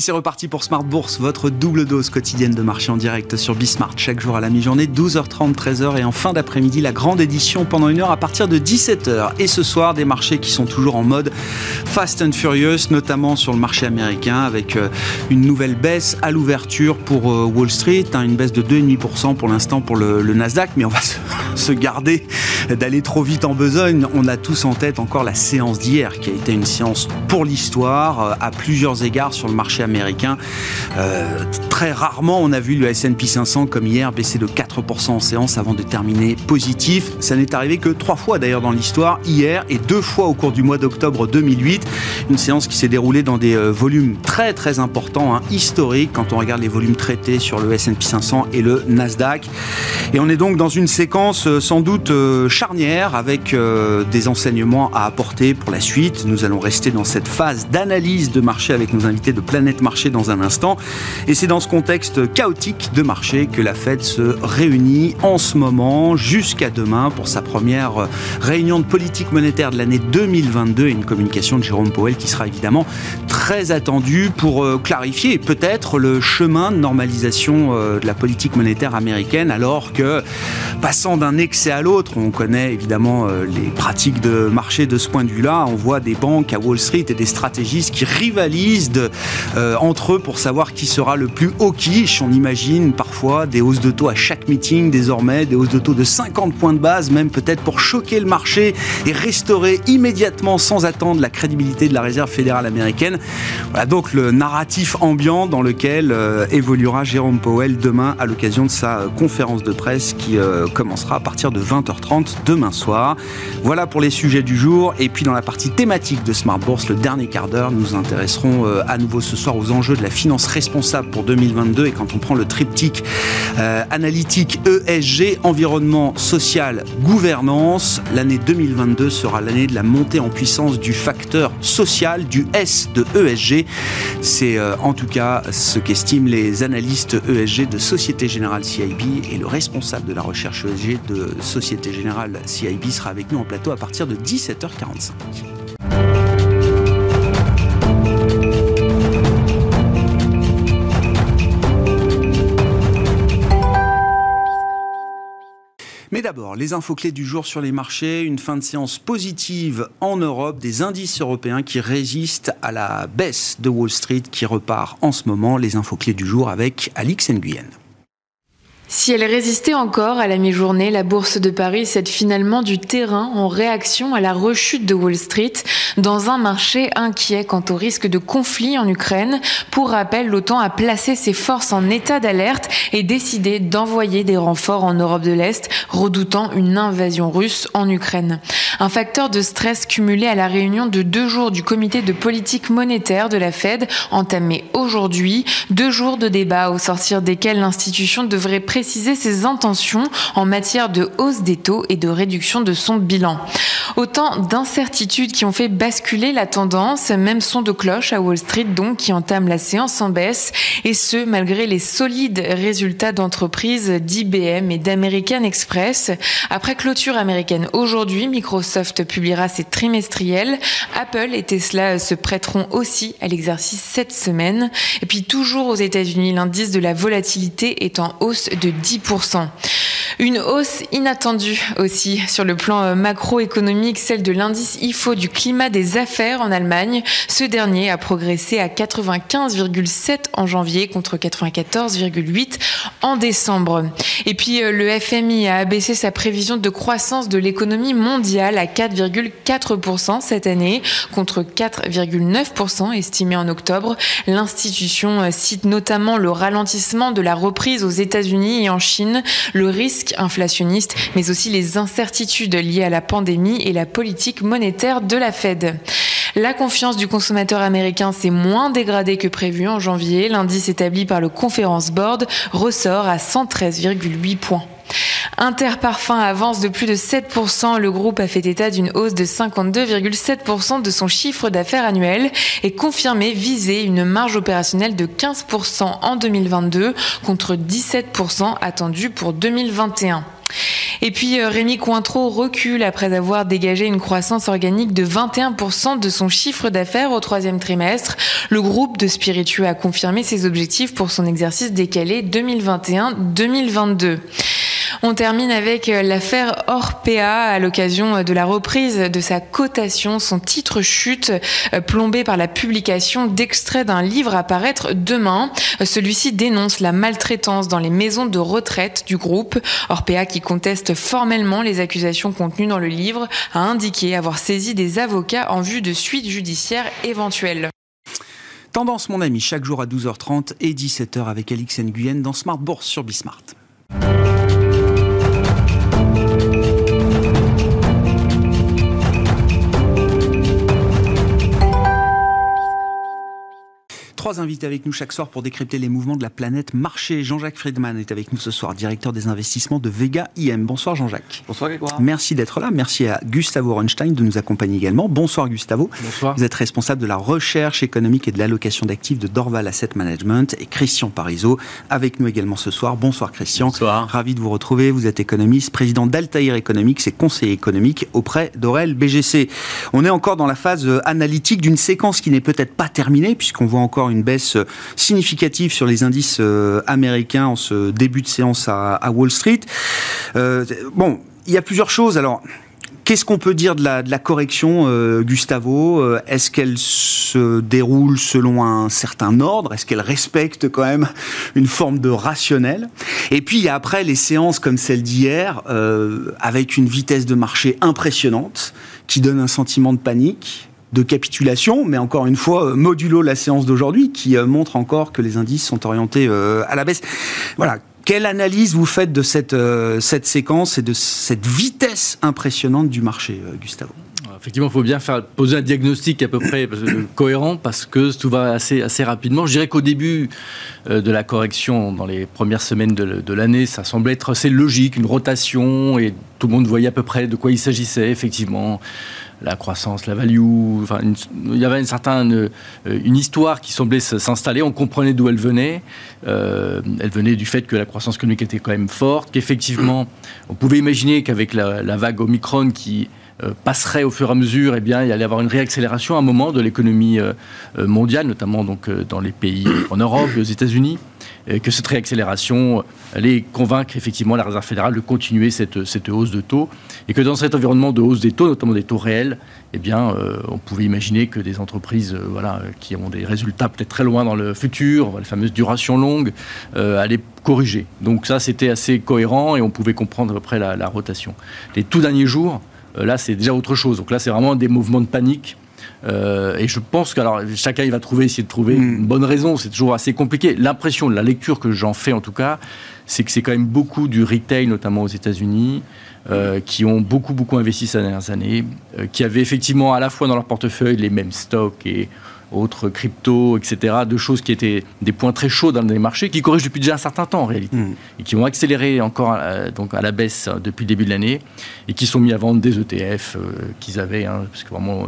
Et c'est reparti pour Smart Bourse, votre double dose quotidienne de marché en direct sur Bismart, chaque jour à la mi-journée, 12h30, 13h et en fin d'après-midi, la grande édition pendant une heure à partir de 17h. Et ce soir, des marchés qui sont toujours en mode Fast and Furious, notamment sur le marché américain, avec euh, une nouvelle baisse à l'ouverture pour euh, Wall Street, hein, une baisse de 2,5% pour l'instant pour le, Nasdaq, mais on va se, garder d'aller trop vite en besogne. On a tous en tête encore la séance d'hier, qui a été une séance pour l'histoire, euh, à plusieurs égards sur le marché américain. Euh, très rarement, on a vu le S&P 500 comme hier baisser de 4% en séance avant de terminer positif. Ça n'est arrivé que trois fois d'ailleurs dans l'histoire, hier et deux fois au cours du mois d'octobre 2008. Une séance qui s'est déroulée dans des euh, volumes très très importants, hein, historiques, quand on regarde les volumes traités sur le S&P 500 et le Nasdaq. Et on est donc dans une séquence euh, sans doute charnière avec des enseignements à apporter pour la suite. Nous allons rester dans cette phase d'analyse de marché avec nos invités de Planète Marché dans un instant. Et c'est dans ce contexte chaotique de marché que la Fed se réunit en ce moment jusqu'à demain pour sa première réunion de politique monétaire de l'année 2022 et une communication de Jérôme Powell qui sera évidemment très attendue pour euh, clarifier peut-être le chemin de normalisation euh, de la politique monétaire américaine alors que passant d'un excès à l'autre, on connaît évidemment euh, les pratiques de marché de ce point de vue-là, on voit des banques à Wall Street et des stratégistes qui rivalisent entre eux pour savoir qui sera le plus hawkish. On imagine parfois des hausses de taux à chaque meeting désormais, des hausses de taux de 50 points de base, même peut-être pour choquer le marché et restaurer immédiatement sans attendre la crédibilité de la réserve fédérale américaine. Voilà donc le narratif ambiant dans lequel euh, évoluera Jérôme Powell demain à l'occasion de sa conférence de presse qui euh, commencera à partir de 20h30 demain soir. Voilà pour les sujets du jour. Et puis dans la partie thématique de Smart Bourse, le dernier quart d'heure, nous intéresserons à nouveau ce soir aux enjeux de la finance responsable pour 2022 et quand on prend le triptyque euh, analytique ESG, environnement, social, gouvernance, l'année 2022 sera l'année de la montée en puissance du facteur social, du S de ESG. C'est euh, en tout cas ce qu'estiment les analystes ESG de Société Générale CIB et le responsable de la recherche ESG de Société Générale CIB sera avec nous en plateau à partir de 17h45. D'abord, les infos clés du jour sur les marchés, une fin de séance positive en Europe, des indices européens qui résistent à la baisse de Wall Street qui repart en ce moment. Les infos clés du jour avec Alix Nguyen. Si elle résistait encore à la mi-journée, la bourse de Paris cède finalement du terrain en réaction à la rechute de Wall Street dans un marché inquiet quant au risque de conflit en Ukraine. Pour rappel, l'OTAN a placé ses forces en état d'alerte et décidé d'envoyer des renforts en Europe de l'Est, redoutant une invasion russe en Ukraine. Un facteur de stress cumulé à la réunion de deux jours du comité de politique monétaire de la Fed, entamé aujourd'hui, deux jours de débat au sortir desquels l'institution devrait préciser ses intentions en matière de hausse des taux et de réduction de son bilan. Autant d'incertitudes qui ont fait basculer la tendance, même son de cloche à Wall Street donc qui entame la séance en baisse et ce malgré les solides résultats d'entreprises d'IBM et d'American Express. Après clôture américaine aujourd'hui, Microsoft publiera ses trimestriels. Apple et Tesla se prêteront aussi à l'exercice cette semaine. Et puis toujours aux États-Unis, l'indice de la volatilité est en hausse de 10%. Une hausse inattendue aussi sur le plan euh, macroéconomique, celle de l'indice IFO du climat des affaires en Allemagne. Ce dernier a progressé à 95,7 en janvier contre 94,8 en décembre. Et puis euh, le FMI a abaissé sa prévision de croissance de l'économie mondiale à 4,4% cette année contre 4,9% estimé en octobre. L'institution euh, cite notamment le ralentissement de la reprise aux États-Unis et en Chine, le risque inflationniste, mais aussi les incertitudes liées à la pandémie et la politique monétaire de la Fed. La confiance du consommateur américain s'est moins dégradée que prévu en janvier. L'indice établi par le Conference Board ressort à 113,8 points. Interparfum avance de plus de 7%. Le groupe a fait état d'une hausse de 52,7% de son chiffre d'affaires annuel et confirmé viser une marge opérationnelle de 15% en 2022 contre 17% attendu pour 2021. Et puis Rémi Cointreau recule après avoir dégagé une croissance organique de 21% de son chiffre d'affaires au troisième trimestre. Le groupe de spiritueux a confirmé ses objectifs pour son exercice décalé 2021-2022. On termine avec euh, l'affaire Orpea à l'occasion euh, de la reprise de sa cotation. Son titre chute, euh, plombé par la publication d'extraits d'un livre à paraître demain. Celui-ci dénonce la maltraitance dans les maisons de retraite du groupe. Orpea, qui conteste formellement les accusations contenues dans le livre, a indiqué avoir saisi des avocats en vue de suites judiciaires éventuelles. Tendance, mon ami, chaque jour à 12h30 et 17h avec Alix Nguyen dans Smart Bourse sur Bismart. Trois invités avec nous chaque soir pour décrypter les mouvements de la planète marché. Jean-Jacques Friedman est avec nous ce soir, directeur des investissements de Vega IM. Bonsoir Jean-Jacques. Bonsoir Grégoire. Merci d'être là. Merci à Gustavo Runstein de nous accompagner également. Bonsoir Gustavo. Bonsoir. Vous êtes responsable de la recherche économique et de l'allocation d'actifs de Dorval Asset Management et Christian Parizeau avec nous également ce soir. Bonsoir Christian. Bonsoir. Ravi de vous retrouver. Vous êtes économiste, président d'Altair Economics et conseiller économique auprès d'Aurel BGC. On est encore dans la phase analytique d'une séquence qui n'est peut-être pas terminée puisqu'on voit encore une baisse significative sur les indices euh, américains en ce début de séance à, Wall Street. Euh, bon, il y a plusieurs choses. Alors, Qu'est-ce qu'on peut dire de la, correction, euh, Gustavo? Est-ce qu'elle se déroule selon un certain ordre? Est-ce qu'elle respecte quand même une forme de rationnel? Et puis il y a après les séances comme celle d'hier, avec une vitesse de marché impressionnante, qui donne un sentiment de panique de capitulation, mais encore une fois, euh, modulo la séance d'aujourd'hui qui euh, montre encore que les indices sont orientés euh, à la baisse. Voilà. Quelle analyse vous faites de cette, cette séquence et de cette vitesse impressionnante du marché, Gustavo? Effectivement, il faut bien faire, poser un diagnostic à peu près cohérent parce que tout va assez, assez rapidement. Je dirais qu'au début de la correction, dans les premières semaines de, de l'année, ça semblait être assez logique, une rotation et tout le monde voyait à peu près de quoi il s'agissait, effectivement la croissance, la value. Il y avait une certaine euh, histoire qui semblait s'installer. On comprenait d'où elle venait. Euh, elle venait du fait que la croissance économique était quand même forte, qu'effectivement, on pouvait imaginer qu'avec la, vague Omicron qui euh, passerait au fur et à mesure, eh bien, il allait y avoir une réaccélération à un moment de l'économie mondiale, notamment donc dans les pays en Europe et aux États-Unis que cette réaccélération allait convaincre effectivement la Réserve fédérale de continuer cette, cette, hausse de taux, et que dans cet environnement de hausse des taux, notamment des taux réels, eh bien, euh, on pouvait imaginer que des entreprises euh, voilà, qui ont des résultats peut-être très loin dans le futur, la fameuse duration longue, euh, allaient corriger. Donc ça, c'était assez cohérent et on pouvait comprendre à peu près la, la rotation. Les tout derniers jours, là, c'est déjà autre chose. Donc là, c'est vraiment des mouvements de panique euh, et je pense que alors, chacun il va trouver, essayer de trouver mm. une bonne raison. C'est toujours assez compliqué. L'impression, la lecture que j'en fais en tout cas, c'est que c'est quand même beaucoup du retail, notamment aux États-Unis, euh, qui ont beaucoup beaucoup investi ces dernières années, euh, qui avaient effectivement à la fois dans leur portefeuille les mêmes stocks et autres crypto, etc., de choses qui étaient des points très chauds dans les marchés, qui corrigent depuis déjà un certain temps en réalité, mm. et qui ont accéléré encore euh, donc à la baisse euh, depuis le début de l'année, et qui sont mis à vendre des ETF euh, qu'ils avaient, hein, parce que vraiment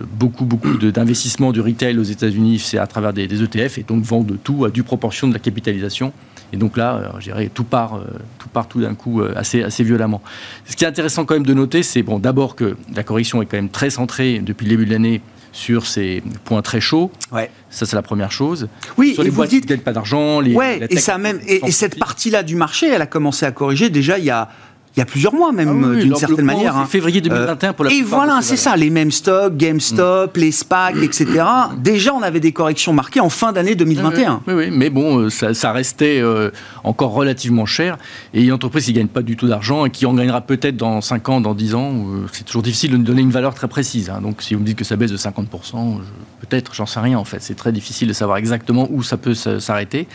beaucoup, beaucoup d'investissements du retail aux États-Unis, c'est à travers des, ETF, et donc vendent tout à due proportion de la capitalisation. Et donc là, je dirais, tout part, tout part tout d'un coup assez, assez violemment. Ce qui est intéressant quand même de noter, c'est bon, d'abord que la correction est quand même très centrée depuis le début de l'année sur ces points très chauds. Ouais. Ça, c'est la première chose. Oui, sur les boîtes qui ne gagnent pas d'argent. Les, ouais, et, ça même, et cette partie-là du marché, elle a commencé à corriger déjà il y a il y a plusieurs mois même, ah d'une certaine manière. Hein. février 2021 pour la Et voilà, c'est ça, les mêmes stocks, GameStop, mm. les SPAC, etc. Déjà, on avait des corrections marquées en fin d'année 2021. Oui, oui, mais bon, euh, ça, restait euh, encore relativement cher. Et une entreprise qui ne gagne pas du tout d'argent et qui en gagnera peut-être dans 5 ans, dans 10 ans, euh, c'est toujours difficile de donner une valeur très précise. Hein. Donc si vous me dites que ça baisse de 50%, peut-être, j'en sais rien en fait. C'est très difficile de savoir exactement où ça peut s'arrêter.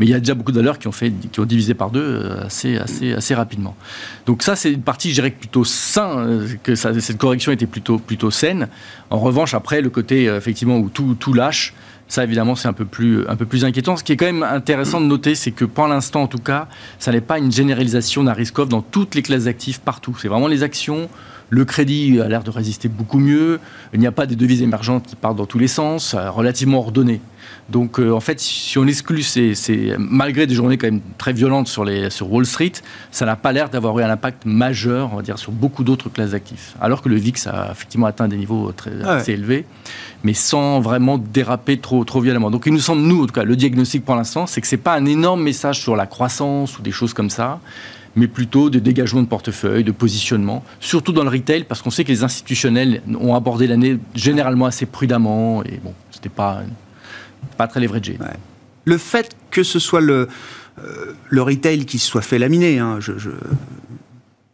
Mais il y a déjà beaucoup de valeurs qui ont, fait, qui ont divisé par deux assez, assez, assez rapidement. Donc ça, c'est une partie, je dirais, plutôt sain, euh, que cette correction était plutôt, plutôt saine. En revanche, après, le côté, euh, effectivement, où tout, tout lâche, Ça, évidemment, c'est un, peu plus, un peu plus inquiétant. Ce qui est quand même intéressant de noter, c'est que pour l'instant, en tout cas, ça n'est pas une généralisation d'un risk-off dans toutes les classes d'actifs partout. C'est vraiment les actions. Le crédit a l'air de résister beaucoup mieux. Il n'y a pas des devises émergentes qui partent dans tous les sens, relativement ordonné. Donc, euh, en fait, si on exclut ces, malgré des journées quand même très violentes sur, les, sur Wall Street, ça n'a pas l'air d'avoir eu un impact majeur, on va dire, sur beaucoup d'autres classes d'actifs. Alors que le VIX a effectivement atteint des niveaux très, ah assez élevés, mais sans vraiment déraper trop, trop violemment. Donc, il nous semble, nous, en tout cas, le diagnostic pour l'instant, c'est que c'est pas un énorme message sur la croissance ou des choses comme ça mais plutôt des dégagements de portefeuille, de positionnement, surtout dans le retail, parce qu'on sait que les institutionnels ont abordé l'année généralement assez prudemment, et bon, c'était pas pas très leveragé. Le fait que ce soit le, euh, le retail qui soit fait laminer, hein,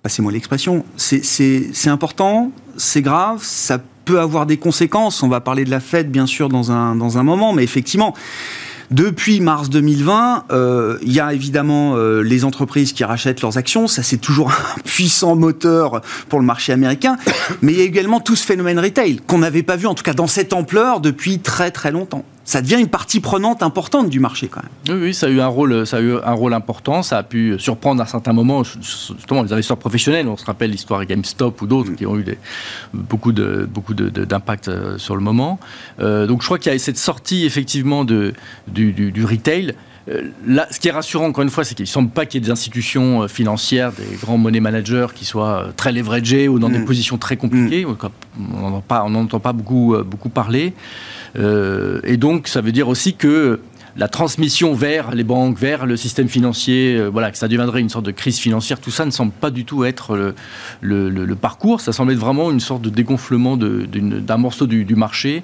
passez-moi l'expression, c'est important, c'est grave, ça peut avoir des conséquences. On va parler de la fête, bien sûr, dans un, dans un moment, mais effectivement, depuis mars 2020, euh, il y a évidemment euh, les entreprises qui rachètent leurs actions. Ça, c'est toujours un puissant moteur pour le marché américain. Mais il y a également tout ce phénomène retail qu'on n'avait pas vu, en tout cas dans cette ampleur, depuis très très longtemps ça devient une partie prenante importante du marché quand même. Oui, oui, ça a eu un rôle, ça a eu un rôle important. Ça a pu surprendre à certains moments, justement les investisseurs professionnels. On se rappelle l'histoire GameStop ou d'autres mm. qui ont eu des, beaucoup de beaucoup d'impact euh, sur le moment. Euh, donc je crois qu'il y a cette sortie effectivement de, du, du, retail. Euh, là, ce qui est rassurant, encore une fois, c'est qu'il ne semble pas qu'il y ait des institutions financières, des grands money managers qui soient très leveragés ou dans des mm. positions très compliquées. Mm. On n'en entend pas beaucoup, beaucoup parler. Euh, et donc, ça veut dire aussi que la transmission vers les banques, vers le système financier, euh, voilà, que ça deviendrait une sorte de crise financière, tout ça ne semble pas du tout être le, parcours. Ça semble être vraiment une sorte de dégonflement d'un morceau du, du, marché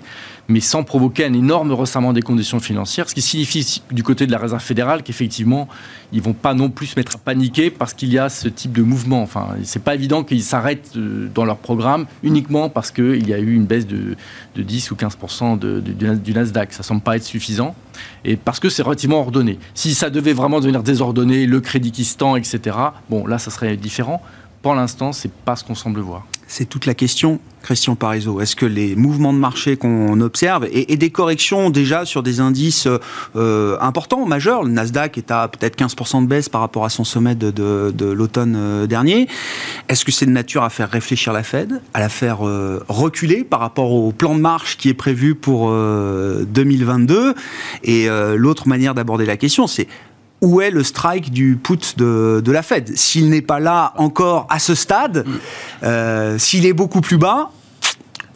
mais sans provoquer un énorme resserrement des conditions financières, ce qui signifie du côté de la Réserve fédérale qu'effectivement, ils vont pas non plus se mettre à paniquer parce qu'il y a ce type de mouvement. Enfin, c'est pas évident qu'ils s'arrêtent euh, dans leur programme uniquement parce qu'il y a eu une baisse de, 10 ou 15% de, du Nasdaq. Ça semble pas être suffisant et parce que c'est relativement ordonné. Si ça devait vraiment devenir désordonné, le crédit qui se tend, etc., bon, là, ça serait différent. Pour l'instant, c'est pas ce qu'on semble voir. C'est toute la question, Christian Parizeau. Est-ce que les mouvements de marché qu'on observe et, des corrections déjà sur des indices euh, importants, majeurs, le Nasdaq est à peut-être 15% de baisse par rapport à son sommet de, l'automne euh, dernier, est-ce que c'est de nature à faire réfléchir la Fed, à la faire euh, reculer par rapport au plan de marche qui est prévu pour 2022 Et l'autre manière d'aborder la question, c'est où est le strike du put de, la Fed? S'il n'est pas là encore à ce stade, euh, s'il est beaucoup plus bas,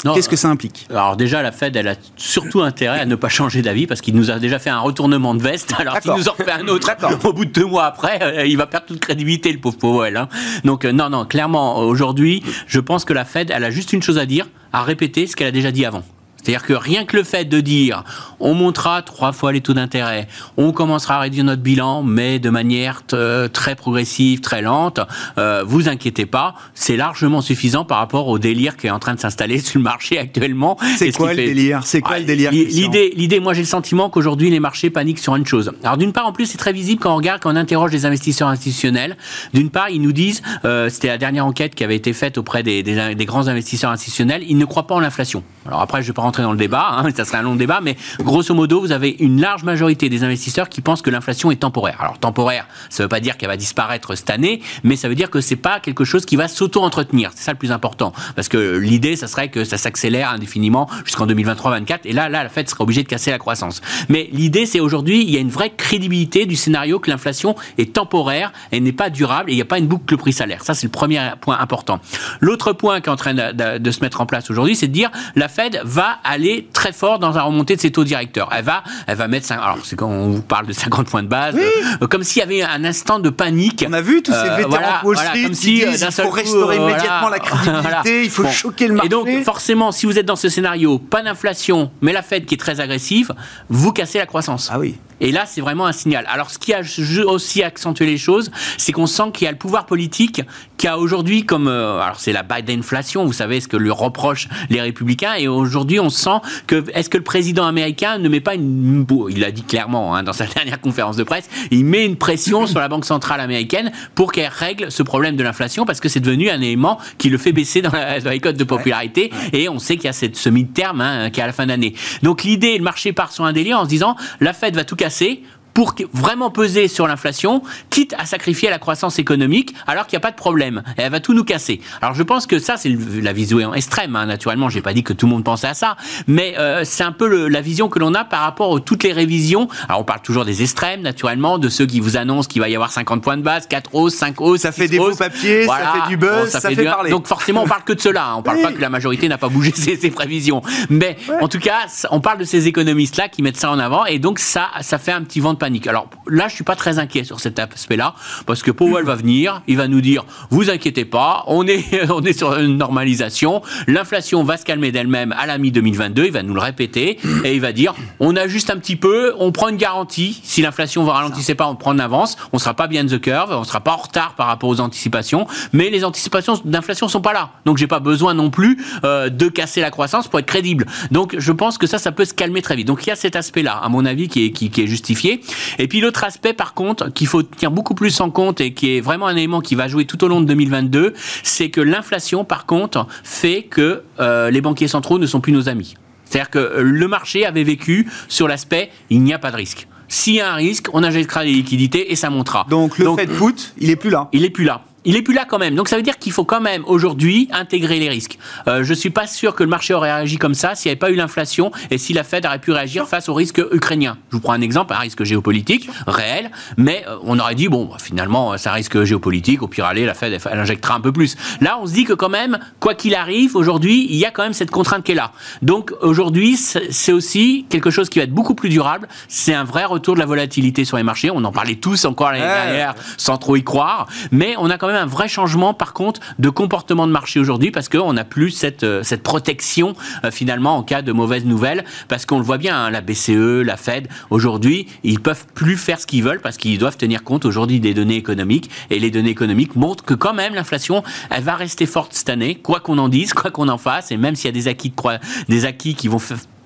Qu'est-ce que ça implique? Alors déjà, la Fed, elle a surtout intérêt à ne pas changer d'avis parce qu'il nous a déjà fait un retournement de veste. Alors s'il nous en refait un autre au bout de deux mois après, euh, il va perdre toute crédibilité, le pauvre Powell. Hein. Donc euh, non, non, clairement, aujourd'hui, je pense que la Fed, elle a juste une chose à dire, à répéter ce qu'elle a déjà dit avant. C'est-à-dire que rien que le fait de dire on montera trois fois les taux d'intérêt, on commencera à réduire notre bilan, mais de manière euh, très progressive, très lente, euh, vous inquiétez pas, c'est largement suffisant par rapport au délire qui est en train de s'installer sur le marché actuellement. C'est quoi, le délire? C'est quoi le délire L'idée, l'idée, moi j'ai le sentiment qu'aujourd'hui les marchés paniquent sur une chose. Alors d'une part, en plus, c'est très visible quand on regarde, quand on interroge les investisseurs institutionnels. D'une part, ils nous disent, euh, c'était la dernière enquête qui avait été faite auprès des, des, des grands investisseurs institutionnels, ils ne croient pas en l'inflation. Alors après, je vais pas rentrer dans le débat, hein, ça serait un long débat, mais grosso modo, vous avez une large majorité des investisseurs qui pensent que l'inflation est temporaire. Alors temporaire, ça ne veut pas dire qu'elle va disparaître cette année, mais ça veut dire que c'est pas quelque chose qui va s'auto-entretenir. C'est ça le plus important, parce que l'idée, ça serait que ça s'accélère indéfiniment jusqu'en 2023-2024, et là, là, la Fed serait obligée de casser la croissance. Mais l'idée, c'est aujourd'hui, il y a une vraie crédibilité du scénario que l'inflation est temporaire, elle n'est pas durable, et il n'y a pas une boucle prix-salaire. Ça, c'est le premier point important. L'autre point qui est en train de se mettre en place aujourd'hui, c'est de dire la Fed va aller très fort dans la remontée de ses taux directeurs. Elle va, elle va mettre, alors c'est quand on vous parle de 50 points de base, euh, comme s'il y avait un instant de panique. On a vu tous ces euh, vétérans euh, Wall Street comme si, disent, il faut restaurer immédiatement la crédibilité, il faut choquer le marché. Et donc forcément, si vous êtes dans ce scénario, pas d'inflation, mais la Fed qui est très agressive, vous cassez la croissance. Ah oui. Et là, c'est vraiment un signal. Alors, ce qui a aussi accentué les choses, c'est qu'on sent qu'il y a le pouvoir politique qui a aujourd'hui comme... Euh, alors, c'est la Biden-inflation, vous savez, ce que lui reprochent les républicains. Et aujourd'hui, on sent que... Est-ce que le président américain ne met pas une... Il l'a dit clairement hein, dans sa dernière conférence de presse, il met une pression sur la Banque centrale américaine pour qu'elle règle ce problème de l'inflation parce que c'est devenu un élément qui le fait baisser dans, la, dans les codes de popularité. Et on sait qu'il y a cette, ce mid-term hein, qui est à la fin d'année. Donc l'idée, le marché part sur un délire en se disant la Fed va tout casser pour vraiment peser sur l'inflation, quitte à sacrifier la croissance économique, alors qu'il n'y a pas de problème. Et elle va tout nous casser. Alors je pense que ça, c'est la vision extrême. Hein. Naturellement, j'ai pas dit que tout le monde pensait à ça, mais euh, c'est un peu le, la vision que l'on a par rapport à toutes les révisions. Alors on parle toujours des extrêmes, naturellement, de ceux qui vous annoncent qu'il va y avoir 50 points de base, 4 hausses, 5 hausses. Ça fait des beaux papiers, ça fait du buzz, ça, fait, parler. Donc forcément, on parle que de cela. Hein. On parle pas que la majorité n'a pas bougé ses, ses prévisions. Mais en tout cas, on parle de ces économistes-là qui mettent ça en avant, et donc ça, ça fait un petit vent de Alors là, je suis pas très inquiet sur cet aspect-là, parce que Powell va venir, il va nous dire, vous inquiétez pas, on est, on est sur une normalisation, l'inflation va se calmer d'elle-même à la mi-2022, il va nous le répéter, et il va dire, on ajuste un petit peu, on prend une garantie, si l'inflation ne ralentissait pas, on prend une avance, on sera pas bien the curve, on sera pas en retard par rapport aux anticipations, mais les anticipations d'inflation sont pas là, donc j'ai pas besoin non plus euh, de casser la croissance pour être crédible. Donc je pense que ça, ça peut se calmer très vite. Donc il y a cet aspect-là, à mon avis, qui est, qui est justifié. Et puis l'autre aspect, par contre, qu'il faut tenir beaucoup plus en compte et qui est vraiment un élément qui va jouer tout au long de 2022, c'est que l'inflation, par contre, fait que euh, les banquiers centraux ne sont plus nos amis. C'est-à-dire que euh, le marché avait vécu sur l'aspect il n'y a pas de risque. S'il y a un risque, on injectera des liquidités et ça montera. Donc le fait de put, il est plus là. Il est plus là il est plus là quand même. Donc ça veut dire qu'il faut quand même aujourd'hui intégrer les risques. Euh, je suis pas sûr que le marché aurait réagi comme ça s'il n'y avait pas eu l'inflation et si la Fed aurait pu réagir face au risque ukrainien. Je vous prends un exemple, un risque géopolitique réel, mais euh, on aurait dit bon bah, finalement c'est un risque géopolitique. Au pire aller, la Fed elle, injectera un peu plus. Là on se dit que quand même quoi qu'il arrive aujourd'hui il y a quand même cette contrainte qui est là. Donc aujourd'hui c'est aussi quelque chose qui va être beaucoup plus durable. C'est un vrai retour de la volatilité sur les marchés. On en parlait tous encore l'année dernière sans trop y croire, mais on a quand même un vrai changement, par contre, de comportement de marché aujourd'hui parce qu'on n'a plus cette, euh, cette protection euh, finalement en cas de mauvaises nouvelles. Parce qu'on le voit bien, hein, la BCE, la Fed, aujourd'hui, ils peuvent plus faire ce qu'ils veulent parce qu'ils doivent tenir compte aujourd'hui des données économiques. Et les données économiques montrent que quand même l'inflation, elle va rester forte cette année, quoi qu'on en dise, quoi qu'on en fasse. Et même s'il y a des acquis, de des acquis qui vont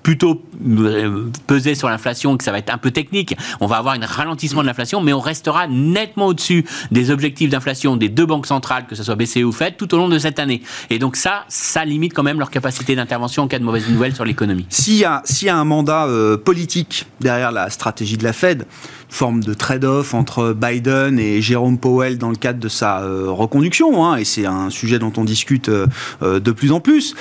plutôt euh, peser sur l'inflation, que ça va être un peu technique. On va avoir un ralentissement de l'inflation, mais on restera nettement au-dessus des objectifs d'inflation des deux banques centrales, que ce soit BCE ou Fed, tout au long de cette année. Et donc ça, ça limite quand même leur capacité d'intervention en cas de mauvaises nouvelles sur l'économie. S'il y a un mandat euh, politique derrière la stratégie de la Fed, forme de trade-off entre Biden et Jérôme Powell dans le cadre de sa euh, reconduction, hein, et c'est un sujet dont on discute de plus en plus.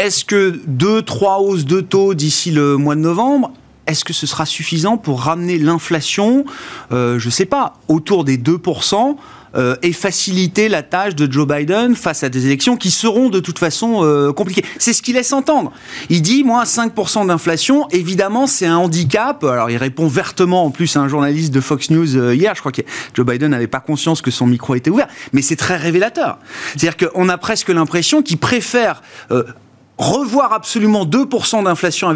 Est-ce que deux, trois hausses de taux d'ici le mois de novembre, est-ce que ce sera suffisant pour ramener l'inflation, euh, je ne sais pas, autour des 2% euh, et faciliter la tâche de Joe Biden face à des élections qui seront de toute façon euh, compliquées? C'est ce qu'il laisse entendre. Il dit, moi, 5% d'inflation, évidemment, c'est un handicap. Alors, il répond vertement en plus à un journaliste de Fox News hier. Je crois que Joe Biden n'avait pas conscience que son micro était ouvert. Mais c'est très révélateur. C'est-à-dire qu'on a presque l'impression qu'il préfère revoir absolument 2% d'inflation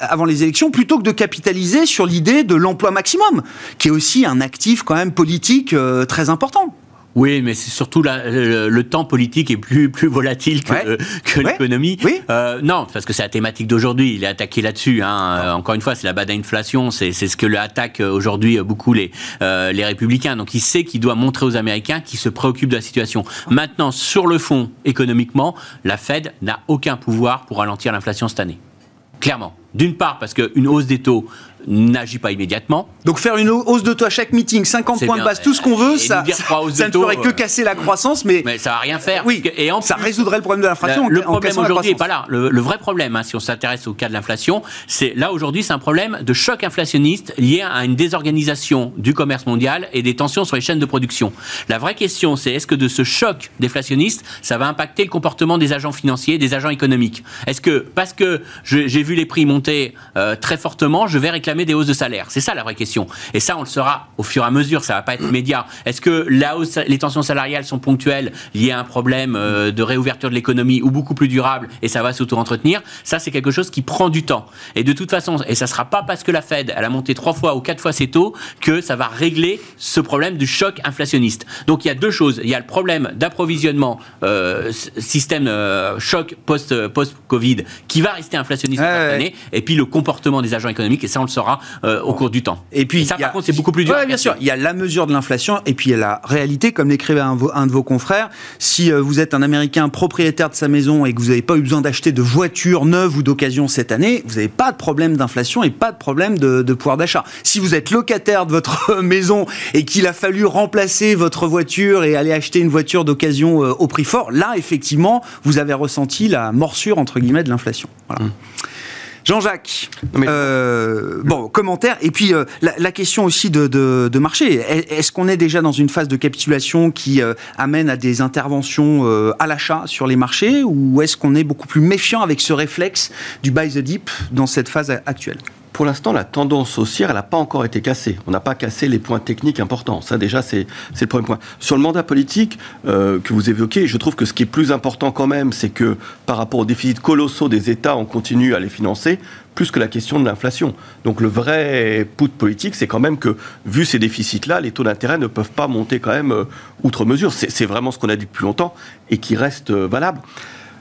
avant les élections plutôt que de capitaliser sur l'idée de l'emploi maximum, qui est aussi un actif quand même politique euh, très important. Oui, mais c'est surtout le, temps politique est plus plus volatile que, que l'économie. Oui. Euh, non, parce que c'est la thématique d'aujourd'hui. Il est attaqué là-dessus. Hein. Euh, encore une fois, c'est la bas d'inflation. C'est c'est ce que attaque aujourd'hui beaucoup les euh, les républicains. Donc il sait qu'il doit montrer aux Américains qu'il se préoccupe de la situation. Maintenant, sur le fond, économiquement, la Fed n'a aucun pouvoir pour ralentir l'inflation cette année. Clairement. D'une part, parce qu'une hausse des taux n'agit pas immédiatement. Donc faire une hausse de taux à chaque meeting, 50 points de base, tout ce qu'on veut, ça, ça, ne ferait que euh, casser la croissance, mais, mais ça va rien faire. Oui, et en ça résoudrait le problème de l'inflation. Le problème aujourd'hui n'est pas là. Le, vrai problème, hein, si on s'intéresse au cas de l'inflation, c'est là aujourd'hui, c'est un problème de choc inflationniste lié à une désorganisation du commerce mondial et des tensions sur les chaînes de production. La vraie question, c'est est-ce que de ce choc déflationniste, ça va impacter le comportement des agents financiers, des agents économiques? Est-ce que parce que j'ai vu les prix monter euh, très fortement, je vais réclamer jamais des hausses de salaire C'est ça la vraie question. Et ça, on le saura au fur et à mesure, ça va pas être immédiat. Est-ce que la hausse, les tensions salariales sont ponctuelles liées à un problème euh, de réouverture de l'économie ou beaucoup plus durable et ça va s'auto-entretenir? Ça, c'est quelque chose qui prend du temps. Et de toute façon, et ça sera pas parce que la Fed, elle a monté trois fois ou quatre fois ses taux que ça va régler ce problème du choc inflationniste. Donc il y a deux choses. Il y a le problème d'approvisionnement, euh, système euh, choc post, post-Covid, qui va rester inflationniste cette année, et puis le comportement des agents économiques, et ça on le saura au cours du temps. Et puis, ça, par contre, c'est beaucoup plus dur. Oui, bien sûr. Il y a la mesure de l'inflation et puis il y a la réalité, comme l'écrivait un, un, de vos confrères. Si euh, vous êtes un Américain propriétaire de sa maison et que vous n'avez pas eu besoin d'acheter de voiture neuve ou d'occasion cette année, vous n'avez pas de problème d'inflation et pas de problème de, de pouvoir d'achat. Si vous êtes locataire de votre maison et qu'il a fallu remplacer votre voiture et aller acheter une voiture d'occasion euh, au prix fort, là, effectivement, vous avez ressenti la morsure, entre guillemets, de l'inflation. Voilà. Mmh. Jean-Jacques, euh, bon, commentaire. Et puis, euh, la, question aussi de, marché. Est-ce qu'on est déjà dans une phase de capitulation qui euh, amène à des interventions à l'achat sur les marchés ou est-ce qu'on est beaucoup plus méfiant avec ce réflexe du buy the dip dans cette phase actuelle? Pour l'instant, la tendance haussière, elle n'a pas encore été cassée. On n'a pas cassé les points techniques importants. Ça, déjà, c'est le premier point. Sur le mandat politique euh, que vous évoquez, je trouve que ce qui est plus important quand même, c'est que par rapport aux déficits colossaux des États, on continue à les financer plus que la question de l'inflation. Donc le vrai put politique, c'est quand même que, vu ces déficits-là, les taux d'intérêt ne peuvent pas monter quand même euh, outre mesure. C'est vraiment ce qu'on a dit depuis longtemps et qui reste euh, valable.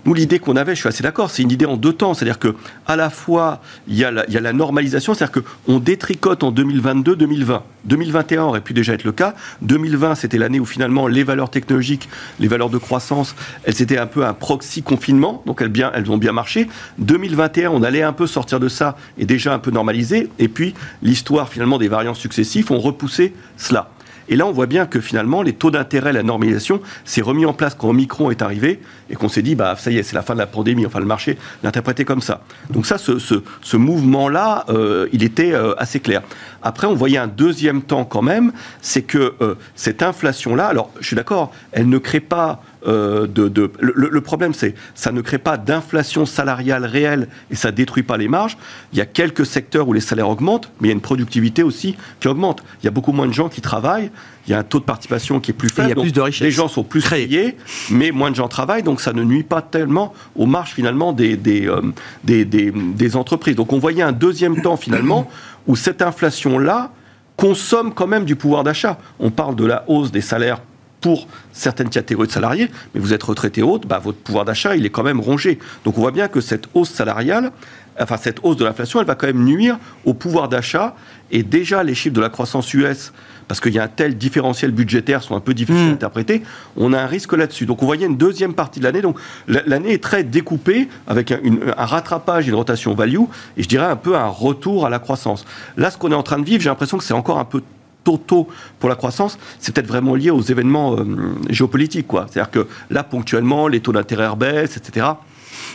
Nous, l'idée qu'on avait, je suis assez d'accord, c'est une idée en deux temps. C'est-à-dire que à la fois, il y a la, normalisation, c'est-à-dire qu'on détricote en 2022-2020. 2021 aurait pu déjà être le cas. 2020, c'était l'année où finalement les valeurs technologiques, les valeurs de croissance, elles étaient un peu un proxy confinement, donc elles, bien, elles ont bien marché. 2021, on allait un peu sortir de ça et déjà un peu normaliser. Et puis, l'histoire finalement des variants successifs ont repoussé cela. Et là, on voit bien que finalement, les taux d'intérêt, la normalisation, s'est remis en place quand Omicron est arrivé et qu'on s'est dit, bah, ça y est, c'est la fin de la pandémie. Enfin, le marché l'interprétait comme ça. Donc ça, ce, mouvement-là, euh, il était euh, assez clair. Après, on voyait un deuxième temps quand même, c'est que euh, cette inflation-là, alors je suis d'accord, elle ne crée pas euh, de, le, problème, c'est ça ne crée pas d'inflation salariale réelle et ça détruit pas les marges. Il y a quelques secteurs où les salaires augmentent, mais il y a une productivité aussi qui augmente. Il y a beaucoup moins de gens qui travaillent. Il y a un taux de participation qui est plus faible. il y a plus de richesse. Les gens sont plus créés, mais moins de gens travaillent, donc ça ne nuit pas tellement aux marges finalement des, des, euh, des, des entreprises. Donc on voyait un deuxième temps finalement où cette inflation-là consomme quand même du pouvoir d'achat. On parle de la hausse des salaires pour certaines catégories de salariés, mais vous êtes retraité haute, bah, votre pouvoir d'achat, il est quand même rongé. Donc on voit bien que cette hausse salariale, enfin cette hausse de l'inflation, elle va quand même nuire au pouvoir d'achat. Et déjà, les chiffres de la croissance US, parce qu'il y a un tel différentiel budgétaire, sont un peu difficiles à hmm. interpréter, on a un risque là-dessus. Donc on voyait une deuxième partie de l'année. Donc l'année est très découpée, avec un, un rattrapage une rotation value, et je dirais un peu un retour à la croissance. Là, ce qu'on est en train de vivre, j'ai l'impression que c'est encore un peu tôt pour la croissance, c'est peut-être vraiment lié aux événements euh, géopolitiques. Quoi. C'est-à-dire que là, ponctuellement, les taux d'intérêt baissent, etc.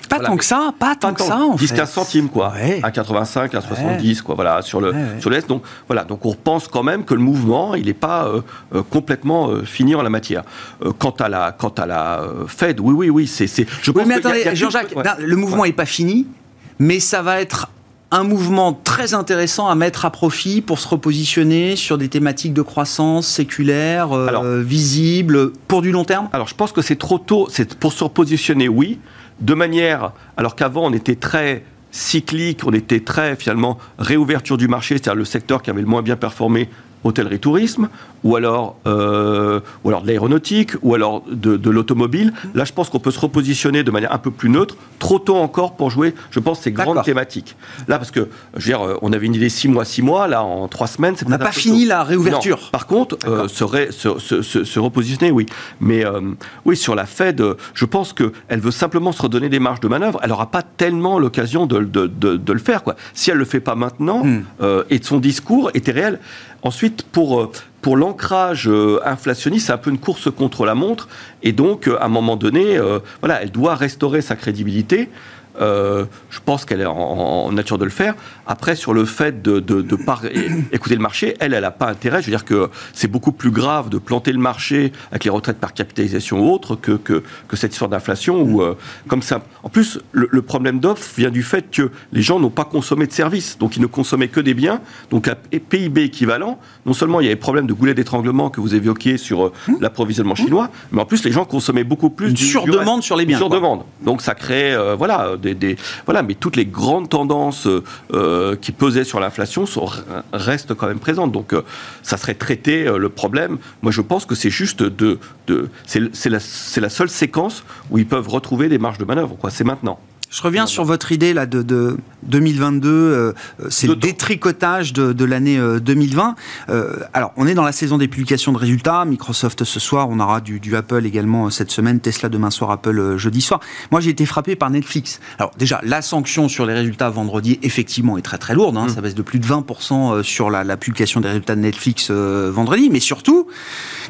Pas tant que ça, pas tant que ça. 10-15 centimes, quoi. À 85, à 70, quoi, voilà, sur le, sur l'Est. Donc, voilà, donc on pense quand même que le mouvement, il n'est pas euh, euh, complètement fini en la matière. quant à la, quant à la Fed, oui, oui, oui, c'est, je pense mais attendez, Jean-Jacques, le mouvement n'est pas fini, mais ça va être un mouvement très intéressant à mettre à profit pour se repositionner sur des thématiques de croissance séculaire, euh, visibles, pour du long terme? Alors, je pense que c'est trop tôt. C'est pour se repositionner, oui, de manière. Alors qu'avant, on était très cyclique, on était très finalement réouverture du marché, c'est-à-dire le secteur qui avait le moins bien performé hôtellerie-tourisme, ou alors, euh, ou alors de l'aéronautique, ou alors de, l'automobile. Là, je pense qu'on peut se repositionner de manière un peu plus neutre, trop tôt encore pour jouer, je pense, ces grandes thématiques. Là, parce que, je veux dire, euh, on avait une idée six mois, six mois, là, en trois semaines, c'est On n'a pas fini la réouverture. Par contre, euh, se, repositionner, oui. Mais oui, sur la Fed, je pense qu'elle veut simplement se redonner des marges de manœuvre. Elle n'aura pas tellement l'occasion de, le faire. Quoi. Si elle ne le fait pas maintenant, hmm. et son discours était réel, Ensuite, pour, pour l'ancrage euh, inflationniste, c'est un peu une course contre la montre. Et donc, euh, à un moment donné, voilà, elle doit restaurer sa crédibilité. Euh, je pense qu'elle est en, nature de le faire. Après, sur le fait de ne pas écouter le marché, elle, elle n'a pas intérêt. Je veux dire que c'est beaucoup plus grave de planter le marché avec les retraites par capitalisation ou autre que, que, cette histoire d'inflation. Ou euh, comme ça. En plus, le, problème d'offre vient du fait que les gens n'ont pas consommé de services, donc ils ne consommaient que des biens. Donc à PIB équivalent, non seulement il y a les problèmes de goulet d'étranglement que vous évoquiez sur euh, mmh. l'approvisionnement chinois, mais en plus les gens consommaient beaucoup plus. Une sur-demande sur les biens. Sur-demande. Donc ça crée, voilà, voilà, mais toutes les grandes tendances euh, qui pesaient sur l'inflation restent quand même présentes. Donc, euh, ça serait traiter euh, le problème. Moi, je pense que c'est juste de, c'est la, la, seule séquence où ils peuvent retrouver des marges de manœuvre. C'est maintenant. Je reviens sur votre idée là de, de 2022, euh, c'est le détricotage de, de l'année 2020. Euh, euh, alors, on est dans la saison des publications de résultats. Microsoft ce soir, on aura du, du Apple également cette semaine, Tesla demain soir, Apple jeudi soir. Moi, j'ai été frappé par Netflix. Alors déjà, la sanction sur les résultats vendredi, effectivement, est très très lourde. Hein. Mm. Ça baisse de plus de 20% sur la, la, publication des résultats de Netflix vendredi. Mais surtout,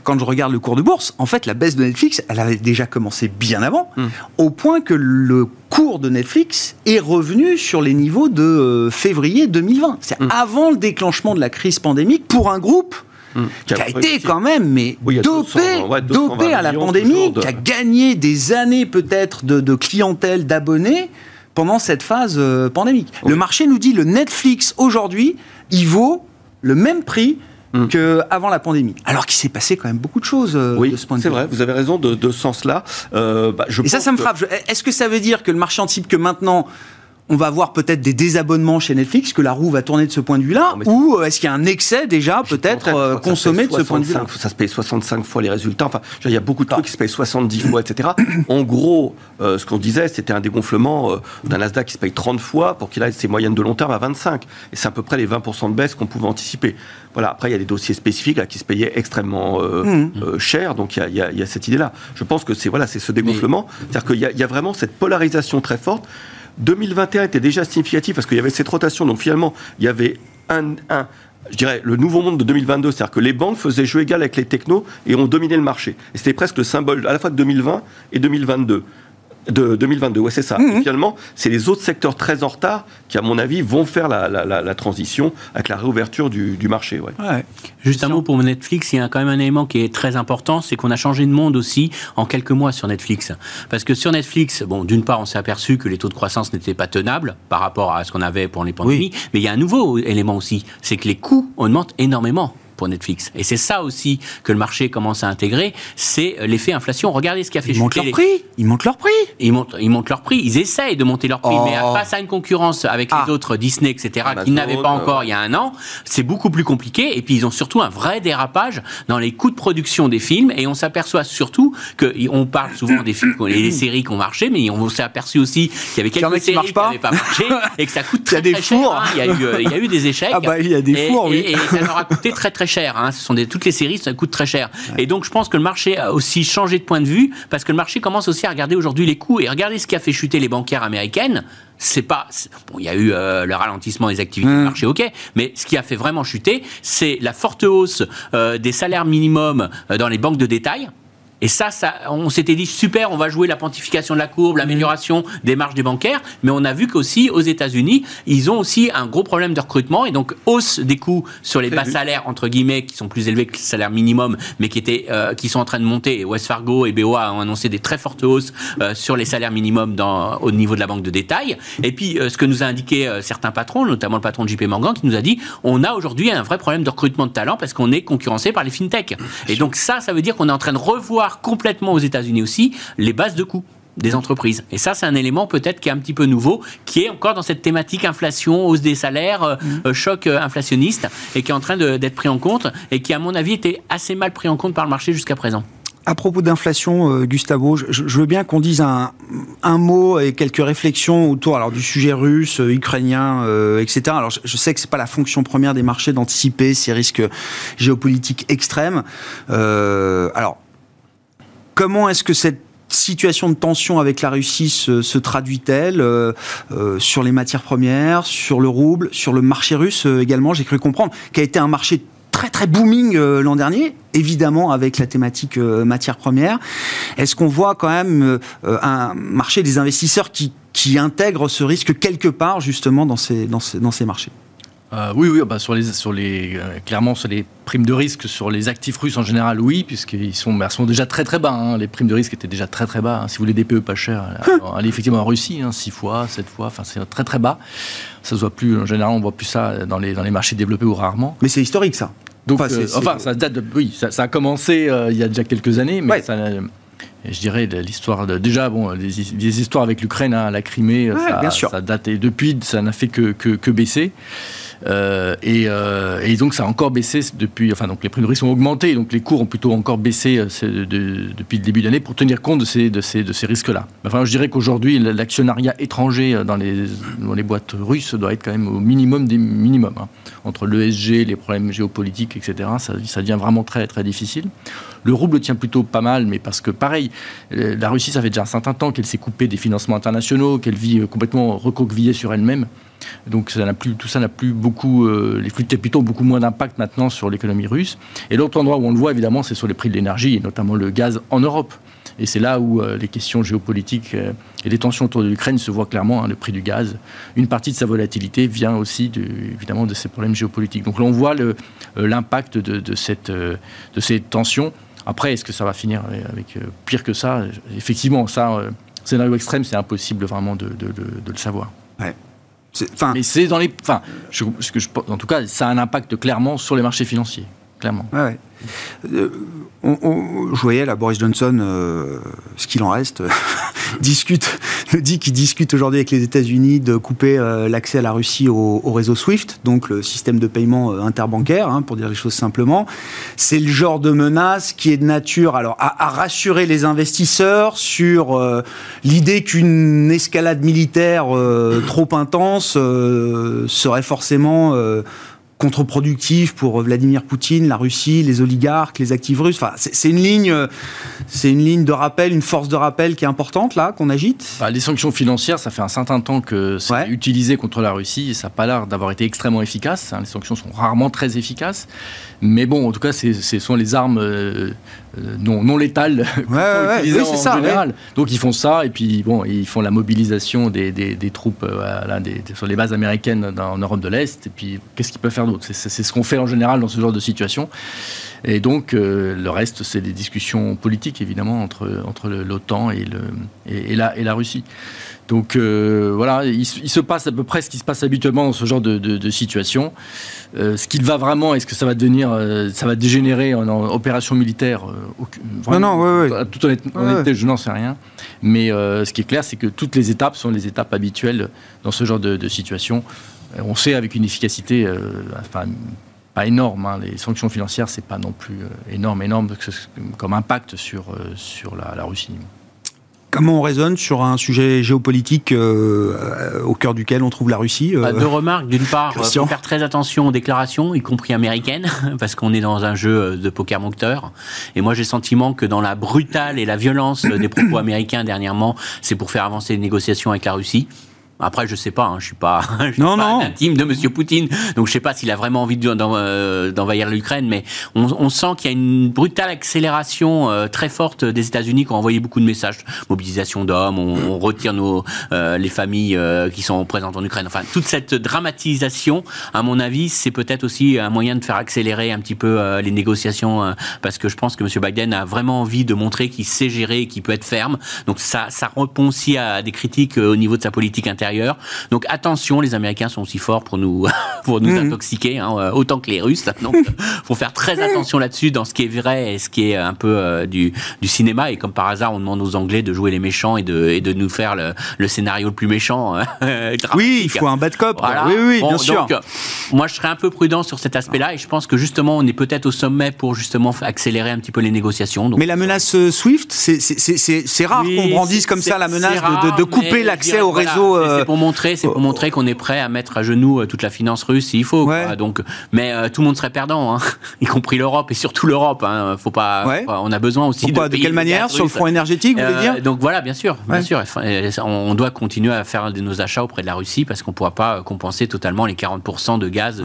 quand je regarde le cours de bourse, en fait, la baisse de Netflix, elle avait déjà commencé bien avant, mm. au point que le cours de Netflix est revenu sur les niveaux de euh, février 2020. C'est mm. avant le déclenchement de la crise pandémique pour un groupe mm. qui, a, été quand même mais dopé, à la pandémie, qui a gagné des années peut-être de, clientèle, d'abonnés pendant cette phase euh, pandémique. Le marché nous dit le Netflix aujourd'hui, il vaut le même prix mm. qu'avant la pandémie. Alors qu'il s'est passé quand même beaucoup de choses euh, de ce point de vue. C'est vrai, vous avez raison de, ce sens-là. Bah, Et ça, ça me frappe. Est-ce que ça veut dire que le marché anticipe que maintenant, on va avoir peut-être des désabonnements chez Netflix, que la roue va tourner de ce point de vue-là, ou euh, est-ce qu'il y a un excès déjà peut-être euh, consommé de ce point de vue-là? Ça se paye 65 fois les résultats. Enfin, il y a beaucoup de trucs qui se payent 70 fois, etc. En gros, euh, ce qu'on disait, c'était un dégonflement d'un Nasdaq qui se paye 30 fois pour qu'il ait ses moyennes de long terme à 25. Et c'est à peu près les 20% de baisse qu'on pouvait anticiper. Voilà. Après, il y a des dossiers spécifiques là, qui se payaient extrêmement mmh. cher, donc il y, a, cette idée-là. Je pense que c'est voilà, c'est ce dégonflement, c'est-à-dire qu'il y, y a vraiment cette polarisation très forte. 2021 était déjà significatif parce qu'il y avait cette rotation. Donc finalement, il y avait un, je dirais, le nouveau monde de 2022, c'est-à-dire que les banques faisaient jeu égal avec les technos et ont dominé le marché. Et c'était presque le symbole à la fois de 2020 et 2022 de 2022, ouais, c'est ça. Mhm. finalement, c'est les autres secteurs très en retard qui, à mon avis, vont faire la, transition avec la réouverture du, marché. Ouais. Juste un mot pour Netflix, il y a quand même un élément qui est très important, c'est qu'on a changé de monde aussi en quelques mois sur Netflix. Parce que sur Netflix, bon, d'une part, on s'est aperçu que les taux de croissance n'étaient pas tenables par rapport à ce qu'on avait pour les pandémies, mais il y a un nouveau élément aussi, c'est que les coûts augmentent énormément pour Netflix. Et c'est ça aussi que le marché commence à intégrer, c'est l'effet inflation. Regardez ce qui a fait ils montent leur prix. Ils montent leur prix. Ils montent, ils montent leur prix. Ils essayent de monter leur prix, mais oh. face à une concurrence avec les ah. autres Disney, etc., qui n'avaient pas encore il y a un an, c'est beaucoup plus compliqué. Et puis ils ont surtout un vrai dérapage dans les coûts de production des films. Et on s'aperçoit surtout que on parle souvent des films, les séries qui ont marché, mais on s'est aperçu aussi qu'il y avait quelques séries qui n'avaient pas marché et que ça coûte très, très cher. Hein. Il, y a eu, euh, il y a eu des échecs. Ah bah il y a des fours, oui. Et, ça leur a coûté très très cher. Hein. Ce sont des, toutes les séries, ça coûte très cher. Et donc, je pense que le marché a aussi changé de point de vue parce que le marché commence aussi à regarder aujourd'hui les coûts et regarder ce qui a fait chuter les bancaires américaines c'est pas bon il y a eu euh, le ralentissement des activités du mmh. marché ok mais ce qui a fait vraiment chuter c'est la forte hausse euh, des salaires minimums euh, dans les banques de détail et ça, ça on s'était dit super, on va jouer la pontification de la courbe, l'amélioration des marges des bancaires, mais on a vu qu'aussi aux États-Unis, ils ont aussi un gros problème de recrutement et donc hausse des coûts sur les bas salaires entre guillemets qui sont plus élevés que le salaire minimum, mais qui étaient euh, qui sont en train de monter. Et West Fargo et BOA ont annoncé des très fortes hausses euh, sur les salaires minimums dans, au niveau de la banque de détail. Et puis euh, ce que nous a indiqué certains patrons, notamment le patron de JP Morgan, qui nous a dit on a aujourd'hui un vrai problème de recrutement de talent parce qu'on est concurrencé par les fintechs. Et donc ça, ça veut dire qu'on est en train de revoir complètement aux États-Unis aussi les bases de coûts des entreprises. Et ça, c'est un élément peut-être qui est un petit peu nouveau, qui est encore dans cette thématique inflation, hausse des salaires, euh, mmh. euh, choc euh, inflationniste, et qui est en train d'être pris en compte, et qui, à mon avis, était assez mal pris en compte par le marché jusqu'à présent. À propos d'inflation, Gustavo, je, veux bien qu'on dise un, mot et quelques réflexions autour alors, du sujet russe, ukrainien, etc. Alors, je, sais que c'est pas la fonction première des marchés d'anticiper ces risques géopolitiques extrêmes. alors, Comment est-ce que cette situation de tension avec la Russie se, traduit-elle euh, euh, sur les matières premières, sur le rouble, sur le marché russe euh, également J'ai cru comprendre qu'il a été un marché très très booming l'an dernier, évidemment avec la thématique matière première. Est-ce qu'on voit quand même un marché des investisseurs qui, qui intègre ce risque quelque part justement dans ces marchés? Euh, oui, oui, bah sur les, sur les, euh, clairement sur les primes de risque sur les actifs russes en général, oui, puisqu'ils sont, bah, sont déjà très très bas. Hein. Les primes de risque étaient déjà très très bas. Si vous voulez des PE pas chers, allez effectivement en Russie, hein, 6 fois, 7 fois, enfin c'est très très bas. Ça se voit plus, en général, on voit plus ça dans les, dans les marchés développés ou rarement. Mais c'est historique ça. Donc, enfin, euh, ça date de, oui, ça, a commencé il y a déjà quelques années, mais ça, je dirais l'histoire de, déjà bon les, histoires avec l'Ukraine hein, la Crimée ça, ça date et depuis ça n'a fait que, que, que baisser euh, euh, et, donc ça a encore baissé depuis, enfin donc les prix de risque ont augmenté, donc les cours ont plutôt encore baissé euh, depuis le début de l'année pour tenir compte de ces, risques-là. Enfin, je dirais qu'aujourd'hui l'actionnariat étranger dans les, dans les boîtes russes doit être quand même au minimum des minimums. Hein. Entre l'ESG, les problèmes géopolitiques, etc., ça devient vraiment très très difficile. Le rouble tient plutôt pas mal, mais parce que pareil, la Russie, ça fait déjà un certain temps qu'elle s'est coupée des financements internationaux, qu'elle vit complètement recroquevillée sur elle-même. Donc tout ça n'a plus beaucoup, euh, les flux de capitaux ont beaucoup moins d'impact maintenant sur l'économie russe. Et l'autre endroit où on le voit évidemment, c'est sur les prix de l'énergie, et notamment le gaz en Europe. Et c'est là où euh, les questions géopolitiques euh, et les tensions autour de l'Ukraine se voient clairement. Hein, le prix du gaz, une partie de sa volatilité vient aussi évidemment de ces problèmes géopolitiques. Donc là, on voit l'impact de ces tensions. Après, est-ce que ça va finir avec pire que ça? Effectivement, ça, scénario extrême, c'est impossible vraiment de, le savoir. Ouais. Mais c'est dans les. Enfin, je, en tout cas, ça a un impact clairement sur les marchés financiers. Clairement. Ouais, euh, je voyais là Boris Johnson, euh, ce qu'il en reste, discute, dit qu'il discute aujourd'hui avec les États-Unis de couper euh, l'accès à la Russie au, réseau SWIFT, donc le système de paiement interbancaire, hein, pour dire les choses simplement. C'est le genre de menace qui est de nature alors à rassurer les investisseurs sur l'idée qu'une escalade militaire trop intense serait forcément contre-productif pour Vladimir Poutine, la Russie, les oligarques, les actifs russes. Enfin, c'est une ligne, c'est une ligne de rappel, une force de rappel qui est importante là, qu'on agite. Bah, les sanctions financières, ça fait un certain temps que c'est utilisé contre la Russie et ça n'a pas l'air d'avoir été extrêmement efficace. Hein. Les sanctions sont rarement très efficaces, mais bon, en tout cas, ce sont les armes euh, non, non létales ouais, oui, en ça, général. Donc ils font ça et puis bon, ils font la mobilisation des, des, troupes euh, des, sur les bases américaines en Europe de l'Est. Et puis qu'est-ce qu'ils peuvent faire d'autre? C'est ce qu'on fait en général dans ce genre de situation. Et donc euh, le reste, c'est des discussions politiques évidemment entre, entre l'OTAN et, le, et, la, et la Russie. Donc voilà, il, se passe à peu près ce qui se passe habituellement dans ce genre de, de situation. Euh, ce qu'il va vraiment, est-ce que ça va devenir, euh, ça va dégénérer en, opération militaire euh, Non, non, oui, toute honnêteté, je n'en sais rien. Mais ce qui est clair, c'est que toutes les étapes sont les étapes habituelles dans ce genre de, situation. on sait avec une efficacité, enfin, pas énorme. Hein, les sanctions financières, c'est pas non plus énorme, énorme comme impact sur, sur la, la Russie. Comment on raisonne sur un sujet géopolitique euh, au cœur duquel on trouve la Russie euh, bah, Deux remarques. D'une part, il faut faire très attention aux déclarations, y compris américaines, parce qu'on est dans un jeu de poker moncteur. Et moi, j'ai le sentiment que dans la brutale et la violence des propos américains dernièrement, c'est pour faire avancer les négociations avec la Russie. Après, je sais pas, hein, je suis pas, je suis non, pas non. intime de Monsieur Poutine, donc je sais pas s'il a vraiment envie euh, d'envahir l'Ukraine, mais on, on sent qu'il y a une brutale accélération euh, très forte des États-Unis qui ont envoyé beaucoup de messages, mobilisation d'hommes, on, on, retire nos euh, les familles qui sont présentes en Ukraine. Enfin, toute cette dramatisation, à mon avis, c'est peut-être aussi un moyen de faire accélérer un petit peu les négociations, parce que je pense que Monsieur Biden a vraiment envie de montrer qu'il sait gérer, qu'il peut être ferme. Donc ça, ça répond aussi à des critiques au niveau de sa politique intérieure donc attention, les Américains sont aussi forts pour nous, pour nous mhm. intoxiquer, hein, euh, autant que les Russes. Donc faut faire très attention là-dessus dans ce qui est vrai et ce qui est un peu euh, du, du, cinéma. Et comme par hasard, on demande aux Anglais de jouer les méchants et de, et de nous faire le, le scénario le plus méchant. Euh, oui, il faut un bad cop. Oui, oui, bien sûr. moi, je serais un peu prudent sur cet aspect-là et je pense que justement, on est peut-être au sommet pour justement accélérer un petit peu les négociations. Mais la menace Swift, c'est rare qu'on brandisse comme ça la menace de, de, couper l'accès au réseau c'est pour montrer, c'est pour montrer qu'on est prêt à mettre à genoux toute la finance russe s'il faut. Quoi. Donc, mais tout le monde serait perdant, hein, y compris l'Europe et surtout l'Europe. Hein. Faut pas, on a besoin aussi Pourquoi, de. De quelle manière Sur le front énergétique, vous voulez dire? Donc voilà, bien sûr, bien sûr. On doit continuer à faire de nos achats auprès de la Russie parce qu'on ne pourra pas compenser totalement les 40% de gaz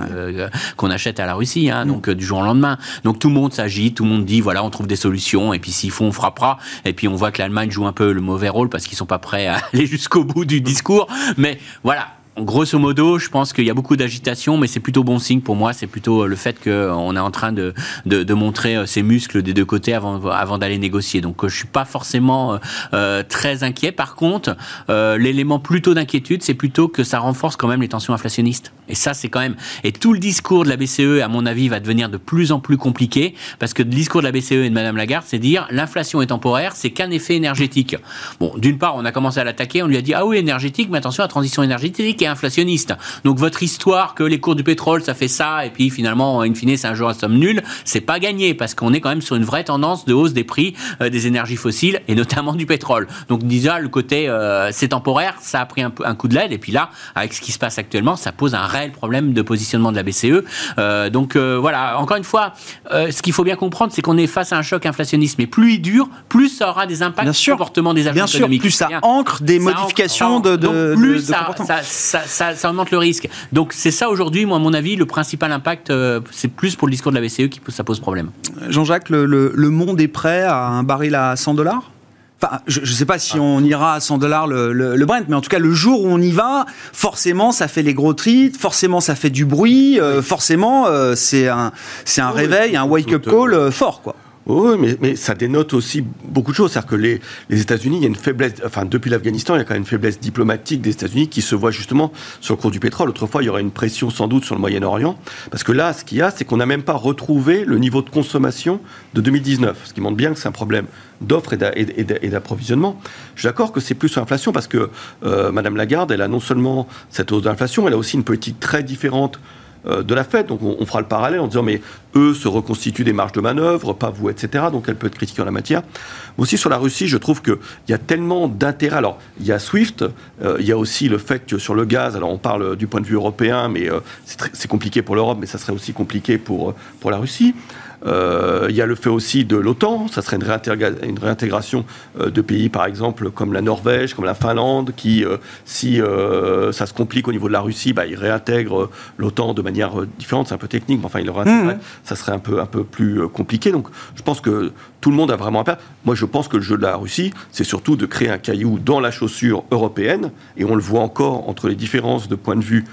qu'on achète à la Russie, hein, mm. donc du jour au lendemain. Donc tout le monde s'agit, tout le monde dit voilà, on trouve des solutions et puis s'il faut, on frappera. Et puis on voit que l'Allemagne joue un peu le mauvais rôle parce qu'ils sont pas prêts à aller jusqu'au bout du discours. Mais voilà, grosso modo, je pense qu'il y a beaucoup d'agitation, mais c'est plutôt bon signe pour moi. C'est plutôt euh, le fait qu'on est en train de, de, montrer euh, ses muscles des deux côtés avant, avant d'aller négocier. Donc, euh, je suis pas forcément très inquiet. Par contre, l'élément plutôt d'inquiétude, c'est plutôt que ça renforce quand même les tensions inflationnistes. Et ça, c'est quand même. Et tout le discours de la BCE, à mon avis, va devenir de plus en plus compliqué parce que le discours de la BCE et de Madame Lagarde, c'est dire l'inflation est temporaire, c'est qu'un effet énergétique. Bon, d'une part, on a commencé à l'attaquer, on lui a dit ah oui énergétique, mais attention, la transition énergétique inflationniste. Donc votre histoire que les cours du pétrole ça fait ça et puis finalement in fine c'est un jour à somme nulle, c'est pas gagné parce qu'on est quand même sur une vraie tendance de hausse des prix euh, des énergies fossiles et notamment du pétrole. Donc déjà le côté euh, c'est temporaire, ça a pris un, un coup de l'aide et puis là avec ce qui se passe actuellement, ça pose un réel problème de positionnement de la BCE. Euh, donc voilà, encore une fois, ce qu'il faut bien comprendre c'est qu'on est face à un choc inflationniste mais plus il dure, plus ça aura des impacts sur le comportement des agents économiques. Bien sûr, plus ça ancre des modifications de, de, plus ça, ça, ça, augmente le risque. Donc c'est ça aujourd'hui, moi à mon avis, le principal impact, euh, c'est plus pour le discours de la BCE qui ça pose problème. Jean-Jacques, le, monde est prêt à un baril à 100 dollars? Enfin, je ne sais pas si on ira à 100 dollars le, le, Brent, mais en tout cas, le jour où on y va, forcément, ça fait les gros trites, forcément, ça fait du bruit, euh, forcément, euh, c'est un, c'est un réveil, un wake-up call fort, quoi. Oui, mais, mais, ça dénote aussi beaucoup de choses. C'est-à-dire que les, les États-Unis, il y a une faiblesse, enfin, depuis l'Afghanistan, il y a quand même une faiblesse diplomatique des États-Unis qui se voit justement sur le cours du pétrole. Autrefois, il y aurait une pression sans doute sur le Moyen-Orient. Parce que là, ce qu'il y a, c'est qu'on n'a même pas retrouvé le niveau de consommation de 2019. Ce qui montre bien que c'est un problème d'offres et d'approvisionnement. Je suis d'accord que c'est plus sur l'inflation parce que euh, Madame Lagarde, elle a non seulement cette hausse d'inflation, elle a aussi une politique très différente de la fête. Donc on, fera le parallèle en disant mais eux se reconstituent des marges de manœuvre, pas vous, etc. Donc elle peut être critiquée en la matière. Aussi sur la Russie, je trouve qu'il y a tellement d'intérêt. Alors il y a SWIFT, euh, il y a aussi le fait que sur le gaz, alors on parle du point de vue européen, mais euh, c'est compliqué pour l'Europe, mais ça serait aussi compliqué pour, pour la Russie. Euh, il y a le fait aussi de l'OTAN, ça serait une, une réintégration euh, de pays, par exemple, comme la Norvège, comme la Finlande, qui, euh, si ça se complique au niveau de la Russie, bah, ils réintègrent l'OTAN de manière différente. C'est un peu technique, mais enfin, ils le réintègrent. Mmh. Ça serait un peu, un peu plus compliqué. Donc, je pense que tout le monde a vraiment à perdre. Moi, je pense que le jeu de la Russie, c'est surtout de créer un caillou dans la chaussure européenne, et on le voit encore entre les différences de point de vue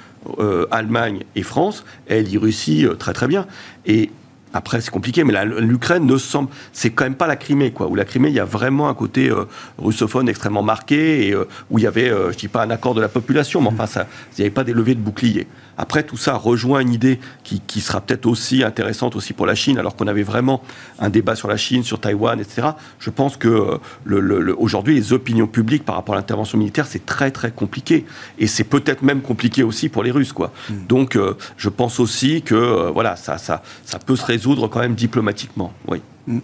Allemagne et France, elle y réussit très très bien. Et après, c'est compliqué, mais l'Ukraine ne semble. C'est quand même pas la Crimée, quoi. Où la Crimée, il y a vraiment un côté euh, russophone extrêmement marqué et euh, où il y avait, euh, je dis pas un accord de la population, mais enfin, ça, il n'y avait pas des levées de boucliers. Après, tout ça rejoint une idée qui, sera peut-être aussi intéressante aussi pour la Chine, alors qu'on avait vraiment un débat sur la Chine, sur Taïwan, etc. Je pense que euh, le, aujourd'hui, les opinions publiques par rapport à l'intervention militaire, c'est très très compliqué, et c'est peut-être même compliqué aussi pour les Russes, quoi. Hmm. Donc, euh, je pense aussi que euh, voilà, ça, ça, ça peut se résoudre quand même diplomatiquement. Oui. Hmm.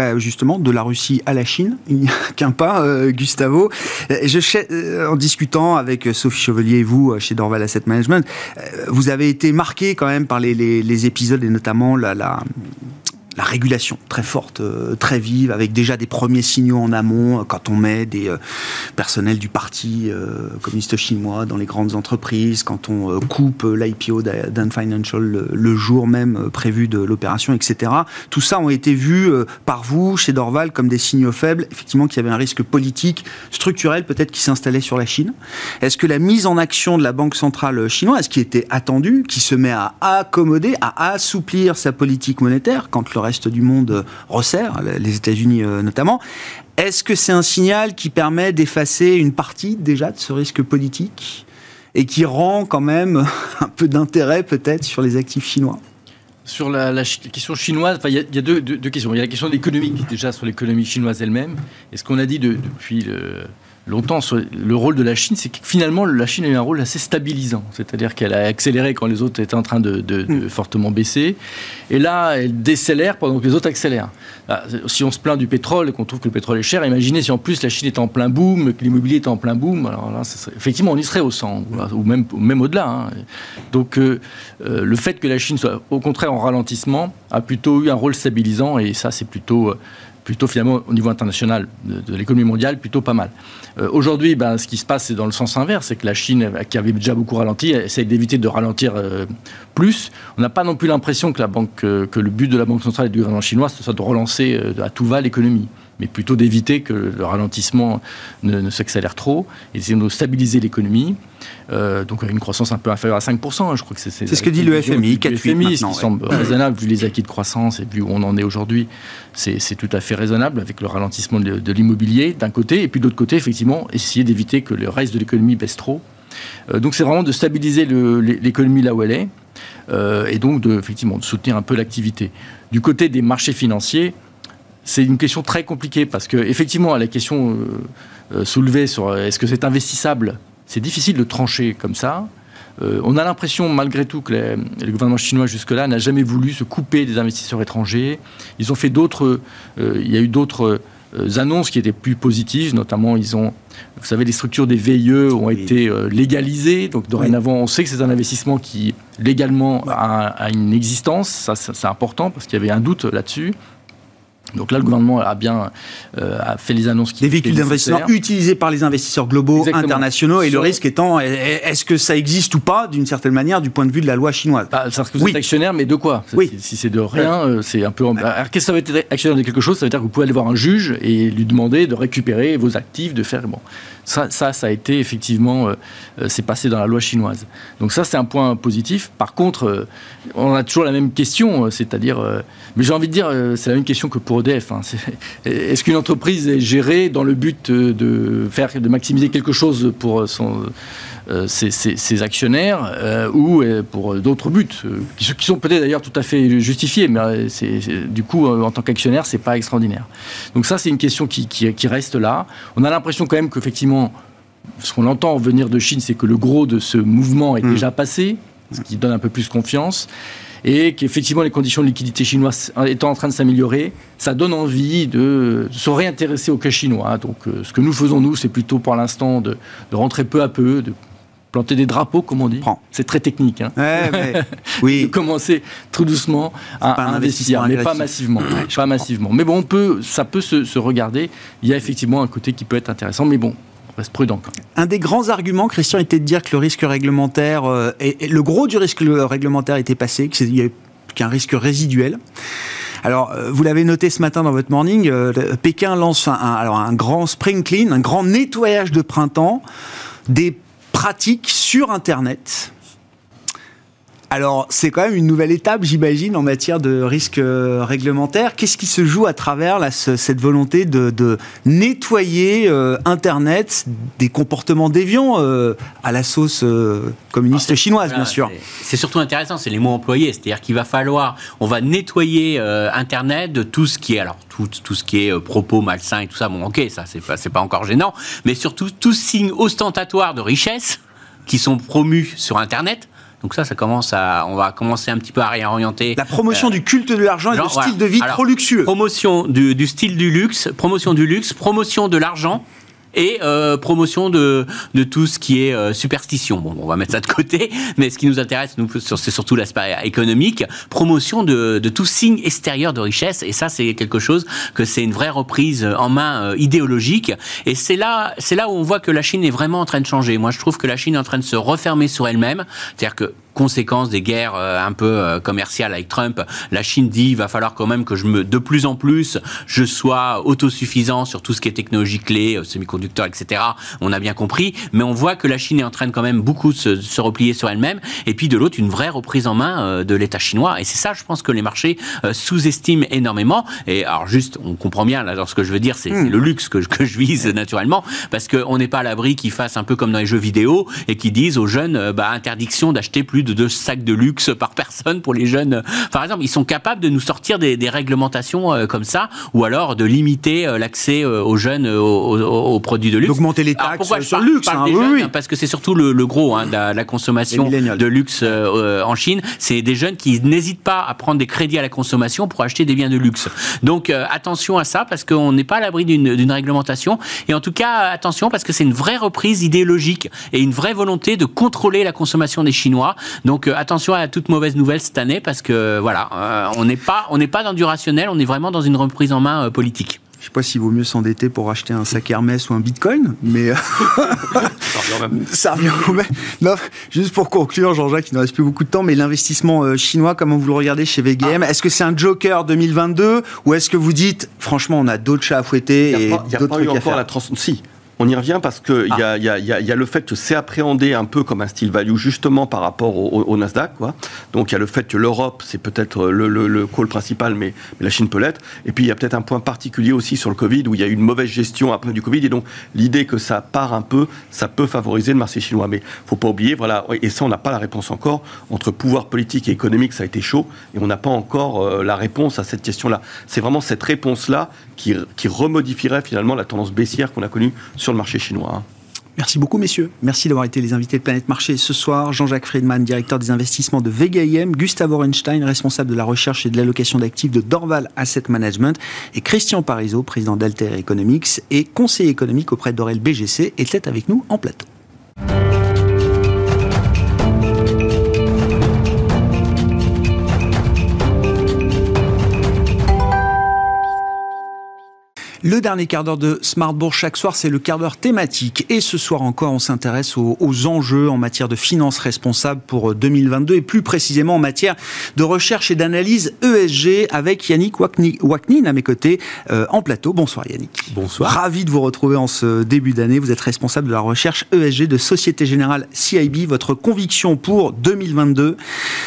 Bah, justement, de la Russie à la Chine, il n'y a qu'un pas, euh, Gustavo. Euh, je, euh, en discutant avec Sophie Chevalier et vous chez Dorval Asset Management, vous avez été marqué quand même par les, épisodes et notamment la, la régulation très forte, euh, très vive, avec déjà des premiers signaux en amont euh, quand on met des euh, personnels du parti communiste chinois dans les grandes entreprises, quand on coupe l'IPO d'An Financial le, jour même prévu de l'opération, etc. Tout ça ont été vus par vous, chez Dorval, comme des signaux faibles, effectivement, qu'il y avait un risque politique, structurel peut-être qui s'installait sur la Chine. Est-ce que la mise en action de la Banque centrale chinoise, qui était attendue, qui se met à accommoder, à assouplir sa politique monétaire quand le reste du monde resserre, les États-Unis euh, notamment. Est-ce que c'est un signal qui permet d'effacer une partie déjà de ce risque politique et qui rend quand même un peu d'intérêt peut-être sur les actifs chinois? Sur la, question chinoise, il y a, deux, questions. Il y a la question économique, déjà sur l'économie chinoise elle-même. Et ce qu'on a dit depuis le, longtemps le rôle de la Chine, c'est que finalement la Chine a eu un rôle assez stabilisant, c'est-à-dire qu'elle a accéléré quand les autres étaient en train de, mm. fortement baisser, et là elle décélère pendant que les autres accélèrent. si on se plaint du pétrole et qu'on trouve que le pétrole est cher, imaginez si en plus la Chine est en plein boom, que l'immobilier est en plein boom, alors là, effectivement on y serait au 100, ou même, même au-delà. Hein. Donc euh, euh, le fait que la Chine soit au contraire en ralentissement a plutôt eu un rôle stabilisant, et ça c'est plutôt... Euh, plutôt finalement au niveau international de, l'économie mondiale, plutôt pas mal. Euh, aujourd'hui, ben, ce qui se passe, c'est dans le sens inverse, c'est que la Chine, qui avait déjà beaucoup ralenti, essaie d'éviter de ralentir euh, plus. On n'a pas non plus l'impression que, euh, que le but de la Banque centrale et du gouvernement chinois, ce soit de relancer à tout va l'économie mais plutôt d'éviter que le ralentissement ne, s'accélère trop, et de stabiliser l'économie. Euh, donc avec une croissance un peu inférieure à 5%, hein, je crois que c'est... Ce que dit le FMI, 4 FMI, ce qui semble raisonnable vu les acquis de croissance et vu où on en est aujourd'hui, c'est tout à fait raisonnable avec le ralentissement de, l'immobilier d'un côté, et puis de l'autre côté, effectivement, essayer d'éviter que le reste de l'économie baisse trop. Euh, donc c'est vraiment de stabiliser l'économie là où elle est, euh, et donc de, effectivement, de soutenir un peu l'activité. Du côté des marchés financiers, c'est une question très compliquée parce que effectivement, la question euh, euh, soulevée sur euh, est-ce que c'est investissable, c'est difficile de trancher comme ça. on a l'impression, malgré tout, que le gouvernement chinois jusque-là n'a jamais voulu se couper des investisseurs étrangers. Ils ont fait d'autres. il y a eu d'autres annonces qui étaient plus positives, notamment ils ont, vous savez, les structures des VIE ont été légalisées, donc dorénavant on sait que c'est un investissement qui légalement a, a une existence, ça c'est important parce qu'il y avait un doute là-dessus. Donc là, le gouvernement a bien euh, a fait les annonces qui Des véhicules d'investissement utilisés par les investisseurs globaux, internationaux, et le risque étant, est-ce que ça existe ou pas, d'une certaine manière, du point de vue de la loi chinoise? Bah, que vous êtes actionnaire, mais de quoi? Oui. Si c'est de rien, euh, c'est un peu... Alors, qu'est-ce que ça va être actionnaire de quelque chose? Ça veut dire que vous pouvez aller voir un juge et lui demander de récupérer vos actifs, de faire... Bon. Ça, ça, ça a été effectivement, euh, euh, c'est passé dans la loi chinoise. Donc ça, c'est un point positif. Par contre, euh, on a toujours la même question, c'est-à-dire, mais j'ai envie de dire, c'est la même question que pour EDF. Hein. Est-ce qu'une entreprise est gérée dans le but de faire, de maximiser quelque chose pour son ses, actionnaires ou pour d'autres buts, qui, qui, sont peut-être d'ailleurs tout à fait justifiés, mais du coup, en tant qu'actionnaire, c'est pas extraordinaire. Donc ça, c'est une question qui, qui, qui, reste là. On a l'impression quand même qu'effectivement, ce qu'on entend venir de Chine, c'est que le gros de ce mouvement est hmm. déjà passé, ce qui donne un peu plus confiance et qu'effectivement les conditions de liquidité chinoises étant en train de s'améliorer, ça donne envie de se réintéresser au cas chinois. Donc euh, ce que nous faisons, nous, c'est plutôt pour l'instant de, rentrer peu à peu, de planter des drapeaux, comme on dit. C'est très technique. Hein. oui. de commencer tout doucement à, investir, mais pas massivement. pas massivement. Mais bon, on peut, ça peut se, se regarder. Il y a effectivement un côté qui peut être intéressant, mais bon, Un des grands arguments, Christian, était de dire que le risque réglementaire, euh, le gros du risque réglementaire était passé, qu'il n'y avait qu'un risque résiduel. Alors, euh, vous l'avez noté ce matin dans votre morning, euh, Pékin lance un, un grand spring clean, un grand nettoyage de printemps des pratiques sur Internet alors, c'est quand même une nouvelle étape, j'imagine, en matière de risque euh, réglementaire. Qu'est-ce qui se joue à travers cette volonté de, nettoyer euh, Internet des comportements déviants euh, à la sauce communiste chinoise, bien sûr C'est surtout intéressant, c'est les mots employés. C'est-à-dire qu'il va falloir, on va nettoyer Internet de tout ce qui est, alors tout, tout ce qui est propos malsains et tout ça. Bon, ok, ça c'est pas, pas encore gênant, mais surtout tout signe ostentatoire de richesse qui sont promus sur Internet donc ça, ça commence à, on va commencer un petit peu à réorienter. La promotion euh, du culte de l'argent et du style de vie trop luxueux. Promotion du, du, style du luxe, promotion du luxe, promotion de l'argent et euh, promotion de, tout ce qui est euh, superstition. Bon, on va mettre ça de côté, mais ce qui nous intéresse, c'est surtout l'aspect économique. Promotion de, de tout signe extérieur de richesse, et ça, c'est quelque chose que c'est une vraie reprise en main euh, idéologique. Et c'est là, c'est là où on voit que la Chine est vraiment en train de changer. Moi, je trouve que la Chine est en train de se refermer sur elle-même, c'est-à-dire que conséquence des guerres euh, un peu euh, commerciales avec Trump, la Chine dit il va falloir quand même que je me, de plus en plus, je sois autosuffisant sur tout ce qui est technologie clé, euh, semi-conducteurs, etc. On a bien compris, mais on voit que la Chine est en train de quand même beaucoup se, se replier sur elle-même, et puis de l'autre une vraie reprise en main de l'État chinois. Et c'est ça, je pense que les marchés sous-estiment énormément. Et alors juste, on comprend bien là dans ce que je veux dire, c'est hmm. le luxe que, que je vise naturellement, parce qu'on n'est pas à l'abri qu'ils fassent un peu comme dans les jeux vidéo et qu'ils disent aux jeunes, bah interdiction d'acheter plus plus de deux sacs de luxe par personne pour les jeunes. Par exemple, ils sont capables de nous sortir des, réglementations comme ça, ou alors de limiter l'accès aux jeunes aux, produits de luxe. D'augmenter les taxes sur le luxe. Hein, oui, Parce que c'est surtout le, gros hein, de la, consommation de luxe en Chine. C'est des jeunes qui n'hésitent pas à prendre des crédits à la consommation pour acheter des biens de luxe. Donc attention à ça parce qu'on n'est pas à l'abri d'une réglementation. Et en tout cas, attention parce que c'est une vraie reprise idéologique et une vraie volonté de contrôler la consommation des Chinois. Donc euh, attention à toute mauvaise nouvelle cette année parce que voilà, euh, on n'est pas on n'est pas dans du rationnel, on est vraiment dans une reprise en main euh, politique. Je ne sais pas s'il vaut mieux s'endetter pour acheter un sac Hermès ou un Bitcoin, mais ça revient au même. Non, juste pour conclure, Jean-Jacques, il ne reste plus beaucoup de temps, mais l'investissement chinois, comment vous le regardez chez VGM ah. Est-ce que c'est un Joker 2022 ou est-ce que vous dites, franchement, on a d'autres chats à fouetter Il n'y a, pas, eu encore la trans... Si, on y revient parce qu'il y, a, le fait que c'est appréhendé un peu comme un style value justement par rapport au, Nasdaq. Quoi. Donc il y a le fait que l'Europe, c'est peut-être le, le, call principal, mais, la Chine peut l'être. Et puis il y a peut-être un point particulier aussi sur le Covid où il y a eu une mauvaise gestion après du Covid. Et donc l'idée que ça part un peu, ça peut favoriser le marché chinois. Mais il faut pas oublier, voilà, et ça on n'a pas la réponse encore, entre pouvoir politique et économique, ça a été chaud. Et on n'a pas encore euh, la réponse à cette question-là. C'est vraiment cette réponse-là qui, qui remodifierait finalement la tendance baissière qu'on a connue sur Merci beaucoup, messieurs. Merci d'avoir été les invités de Planète Marché ce soir. Jean-Jacques Friedman, directeur des investissements de Vega IM, Gustave Orenstein, responsable de la recherche et de l'allocation d'actifs de Dorval Asset Management, et Christian Parizeau, président d'Alter Economics et conseiller économique auprès d'Orel BGC, étaient avec nous en plateau. Le dernier quart d'heure de Smartbourg chaque soir, c'est le quart d'heure thématique. Et ce soir encore, on s'intéresse aux, enjeux en matière de finances responsables pour 2022 et plus précisément en matière de recherche et d'analyse ESG avec Yannick Waknin à mes côtés euh, en plateau. Bonsoir Yannick. Bonsoir. Ravi de vous retrouver en ce début d'année. Vous êtes responsable de la recherche ESG de Société Générale CIB. Votre conviction pour 2022,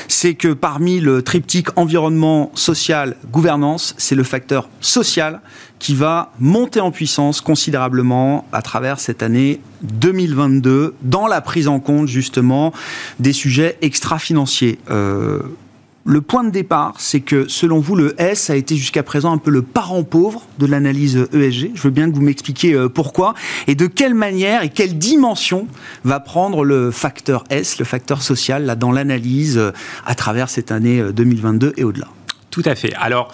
c'est que parmi le triptyque environnement, social, gouvernance, c'est le facteur social qui va monter en puissance considérablement à travers cette année 2022 dans la prise en compte justement des sujets extra-financiers. Euh, le point de départ, c'est que selon vous, le S a été jusqu'à présent un peu le parent pauvre de l'analyse ESG. Je veux bien que vous m'expliquiez euh, pourquoi et de quelle manière et quelle dimension va prendre le facteur S, le facteur social, là, dans l'analyse euh, à travers cette année 2022 et au-delà. Tout à fait. Alors,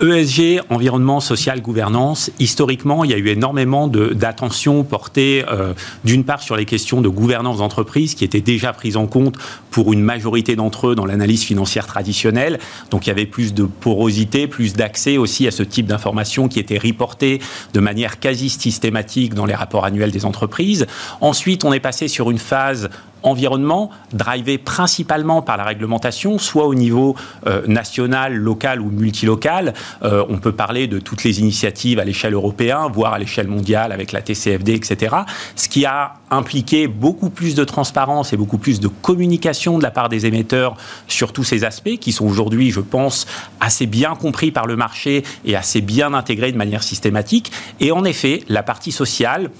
ESG, environnement, social, gouvernance, historiquement, il y a eu énormément d'attention portée euh, d'une part sur les questions de gouvernance d'entreprise qui étaient déjà prises en compte pour une majorité d'entre eux dans l'analyse financière traditionnelle. Donc il y avait plus de porosité, plus d'accès aussi à ce type d'informations qui étaient reportées de manière quasi systématique dans les rapports annuels des entreprises. Ensuite, on est passé sur une phase environnement, drivé principalement par la réglementation, soit au niveau euh, national, local ou multilocal. Euh, on peut parler de toutes les initiatives à l'échelle européenne, voire à l'échelle mondiale avec la TCFD, etc. Ce qui a impliqué beaucoup plus de transparence et beaucoup plus de communication de la part des émetteurs sur tous ces aspects qui sont aujourd'hui, je pense, assez bien compris par le marché et assez bien intégrés de manière systématique. Et en effet, la partie sociale,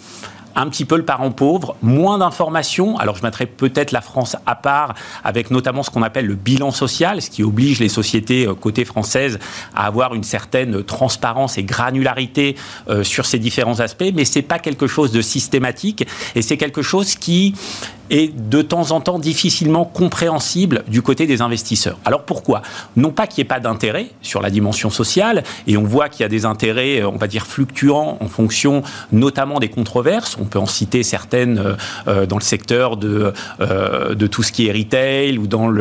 un petit peu le parent pauvre, moins d'informations. Alors je mettrais peut-être la France à part, avec notamment ce qu'on appelle le bilan social, ce qui oblige les sociétés euh, côté françaises à avoir une certaine transparence et granularité euh, sur ces différents aspects, mais c'est pas quelque chose de systématique et c'est quelque chose qui est de temps en temps difficilement compréhensible du côté des investisseurs. Alors pourquoi? Non pas qu'il n'y ait pas d'intérêt sur la dimension sociale, et on voit qu'il y a des intérêts, euh, on va dire, fluctuants en fonction notamment des controverses. On peut en citer certaines euh, euh, dans le secteur de, de tout ce qui est retail ou dans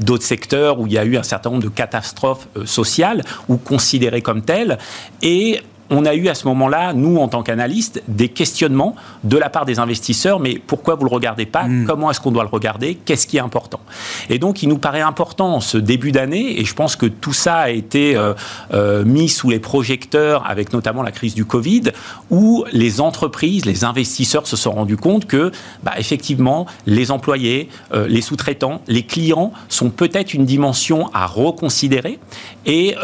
d'autres secteurs où il y a eu un certain nombre de catastrophes sociales ou considérées comme telles. Et on a eu à ce moment-là, nous, en tant qu'analystes, des questionnements de la part des investisseurs, mais pourquoi vous ne le regardez pas hmm. Comment est-ce qu'on doit le regarder Qu'est-ce qui est important Et donc, il nous paraît important, ce début d'année, et je pense que tout ça a été euh, euh, mis sous les projecteurs, avec notamment la crise du Covid, où les entreprises, les investisseurs se sont rendus compte que, bah, effectivement, les employés, euh, les sous-traitants, les clients sont peut-être une dimension à reconsidérer, et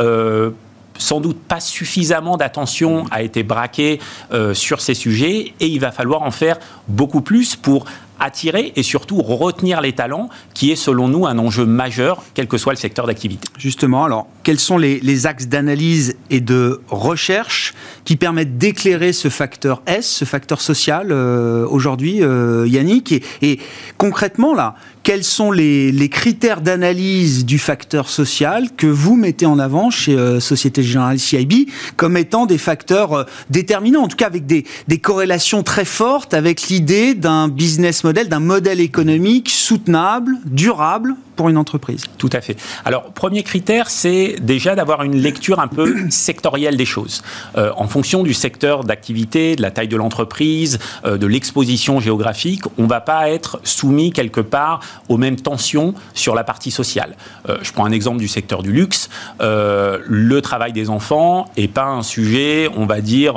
sans doute pas suffisamment d'attention a été braquée euh, sur ces sujets et il va falloir en faire beaucoup plus pour attirer et surtout retenir les talents, qui est selon nous un enjeu majeur, quel que soit le secteur d'activité. Justement, alors, quels sont les, axes d'analyse et de recherche qui permettent d'éclairer ce facteur S, ce facteur social euh, aujourd'hui, euh, Yannick? Et, concrètement, là, quels sont les, critères d'analyse du facteur social que vous mettez en avant chez euh, Société Générale CIB comme étant des facteurs déterminants, en tout cas avec des, des corrélations très fortes avec l'idée d'un business model, d'un modèle économique soutenable, durable pour une entreprise Tout à fait. Alors, premier critère, c'est déjà d'avoir une lecture un peu sectorielle des choses. Euh, en fonction du secteur d'activité, de la taille de l'entreprise, euh, de l'exposition géographique, on ne va pas être soumis quelque part aux mêmes tensions sur la partie sociale. Euh, je prends un exemple du secteur du luxe. le travail des enfants n'est pas un sujet, on va dire,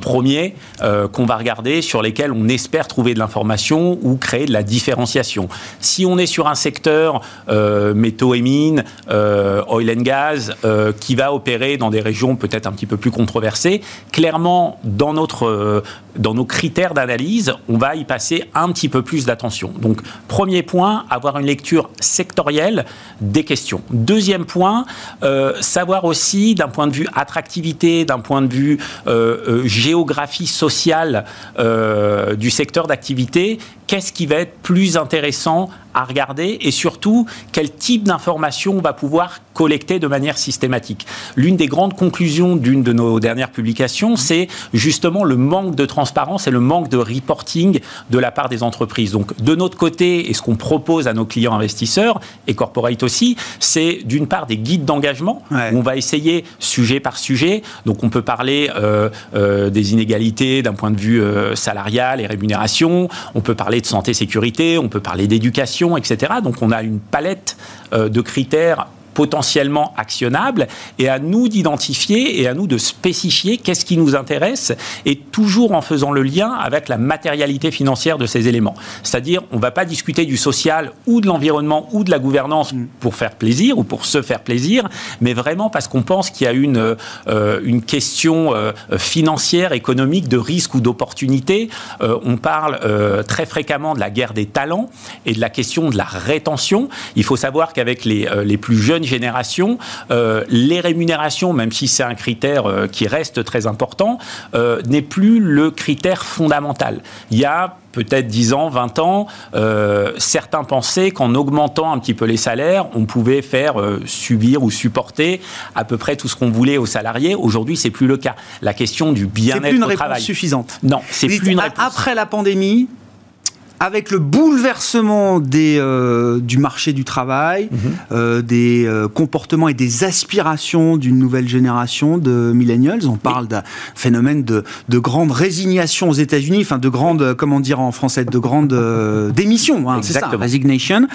premier qu'on va regarder, sur lesquels on espère trouver de l'information ou créer de la différenciation. Si on est sur un secteur euh, métaux et mines, euh, oil and gas, euh, qui va opérer dans des régions peut-être un petit peu plus controversées. Clairement, dans, notre, dans nos critères d'analyse, on va y passer un petit peu plus d'attention. Donc, premier point, avoir une lecture sectorielle des questions. Deuxième point, savoir aussi d'un point de vue attractivité, d'un point de vue géographie sociale du secteur d'activité, qu'est-ce qui va être plus intéressant à regarder et surtout quel type d'informations on va pouvoir collecter de manière systématique. L'une des grandes conclusions d'une de nos dernières publications, c'est justement le manque de transparence et le manque de reporting de la part des entreprises. Donc de notre côté, et ce qu'on propose à nos clients investisseurs et corporate aussi, c'est d'une part des guides d'engagement où on va essayer sujet par sujet. Donc on peut parler euh, euh, des inégalités d'un point de vue euh, salarial et rémunération, on peut parler de santé sécurité, on peut parler d'éducation, etc. Donc on a une palette de critères potentiellement actionnable et à nous d'identifier et à nous de spécifier qu'est-ce qui nous intéresse et toujours en faisant le lien avec la matérialité financière de ces éléments. C'est-à-dire, on ne va pas discuter du social ou de l'environnement ou de la gouvernance pour faire plaisir ou pour se faire plaisir, mais vraiment parce qu'on pense qu'il y a une, euh, une question euh, financière, économique, de risque ou d'opportunité. Euh, on parle très fréquemment de la guerre des talents et de la question de la rétention. Il faut savoir qu'avec les, les plus jeunes génération, euh, les rémunérations, même si c'est un critère euh, qui reste très important, euh, n'est plus le critère fondamental. Il y a peut-être 10 ans, 20 ans, certains pensaient qu'en augmentant un petit peu les salaires, on pouvait faire subir ou supporter à peu près tout ce qu'on voulait aux salariés. Aujourd'hui, c'est plus le cas. La question du bien-être au travail. suffisante. Non, c'est plus une réponse. Après la pandémie, avec le bouleversement des, euh, du marché du travail, mhm. euh, des euh, comportements et des aspirations d'une nouvelle génération de millennials, on parle d'un phénomène de, de, grande résignation aux États-Unis, enfin de grande, comment dire en français, de grande démission, hein, c'est ça, resignation.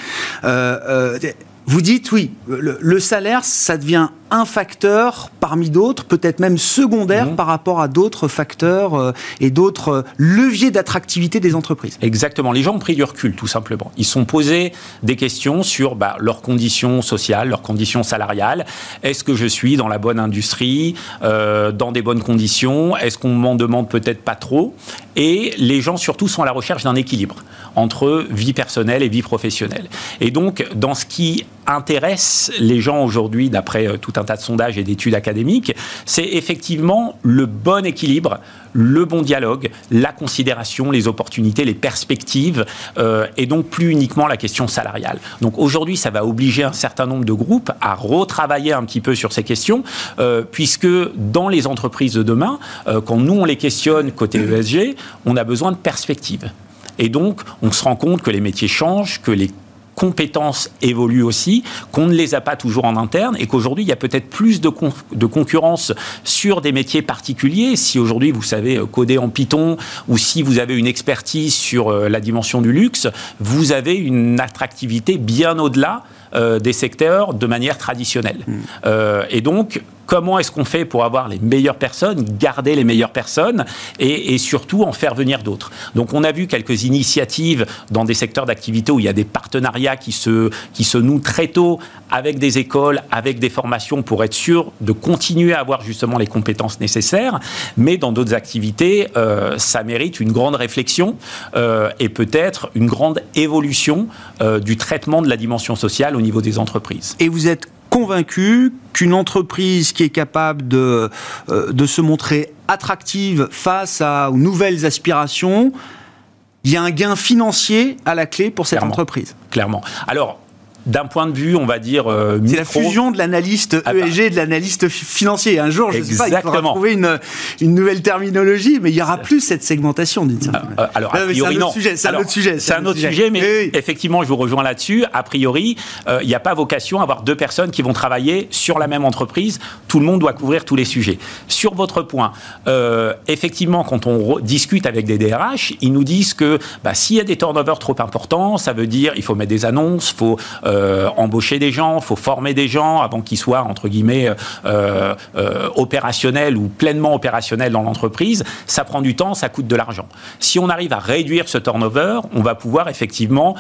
vous dites oui, le, le salaire, ça devient un facteur parmi d'autres, peut-être même secondaire mmh. par rapport à d'autres facteurs euh, et d'autres euh, leviers d'attractivité des entreprises. Exactement. Les gens ont pris du recul, tout simplement. Ils sont posés des questions sur bah, leurs conditions sociales, leurs conditions salariales. Est-ce que je suis dans la bonne industrie, euh, dans des bonnes conditions? Est-ce qu'on m'en demande peut-être pas trop? Et les gens surtout sont à la recherche d'un équilibre entre vie personnelle et vie professionnelle. Et donc, dans ce qui intéresse les gens aujourd'hui, d'après tout un tas de sondages et d'études académiques, c'est effectivement le bon équilibre, le bon dialogue, la considération, les opportunités, les perspectives, euh, et donc plus uniquement la question salariale. Donc aujourd'hui, ça va obliger un certain nombre de groupes à retravailler un petit peu sur ces questions, euh, puisque dans les entreprises de demain, euh, quand nous on les questionne côté ESG, on a besoin de perspectives. Et donc, on se rend compte que les métiers changent, que les compétences évoluent aussi, qu'on ne les a pas toujours en interne et qu'aujourd'hui, il y a peut-être plus de, de, concurrence sur des métiers particuliers. Si aujourd'hui, vous savez euh, coder en Python ou si vous avez une expertise sur euh, la dimension du luxe, vous avez une attractivité bien au-delà euh, des secteurs de manière traditionnelle. Mmh. et donc, comment est-ce qu'on fait pour avoir les meilleures personnes, garder les meilleures personnes et, surtout en faire venir d'autres. Donc on a vu quelques initiatives dans des secteurs d'activité où il y a des partenariats qui se, qui se nouent très tôt avec des écoles, avec des formations pour être sûr de continuer à avoir justement les compétences nécessaires. Mais dans d'autres activités, euh, ça mérite une grande réflexion euh, et peut-être une grande évolution euh, du traitement de la dimension sociale au niveau des entreprises. Et vous êtes convaincu qu'une entreprise qui est capable de, de se montrer attractive face à aux nouvelles aspirations, il y a un gain financier à la clé pour cette Clairement. entreprise. Clairement. Alors, d'un point de vue, on va dire. euh, C'est la fusion de l'analyste Ah bah. ESG et de l'analyste fi- financier. Un jour, je sais pas, il faudra trouver une, une nouvelle terminologie, mais il y aura plus cette segmentation d'une certaine manière. Euh, alors, a priori, c'est un autre sujet. C'est un autre sujet. C'est un autre sujet, mais Oui, oui. effectivement, je vous rejoins là-dessus. A priori, euh, il n'y a pas vocation à avoir deux personnes qui vont travailler sur la même entreprise. Tout le monde doit couvrir tous les sujets. Sur votre point, euh, effectivement, quand on discute avec des DRH, ils nous disent que bah, s'il y a des turnovers trop importants, ça veut dire il faut mettre des annonces, il faut euh, embaucher des gens, faut former des gens avant qu'ils soient, entre guillemets, euh, euh, opérationnels ou pleinement opérationnels dans l'entreprise. Ça prend du temps, ça coûte de l'argent. Si on arrive à réduire ce turnover, on va pouvoir effectivement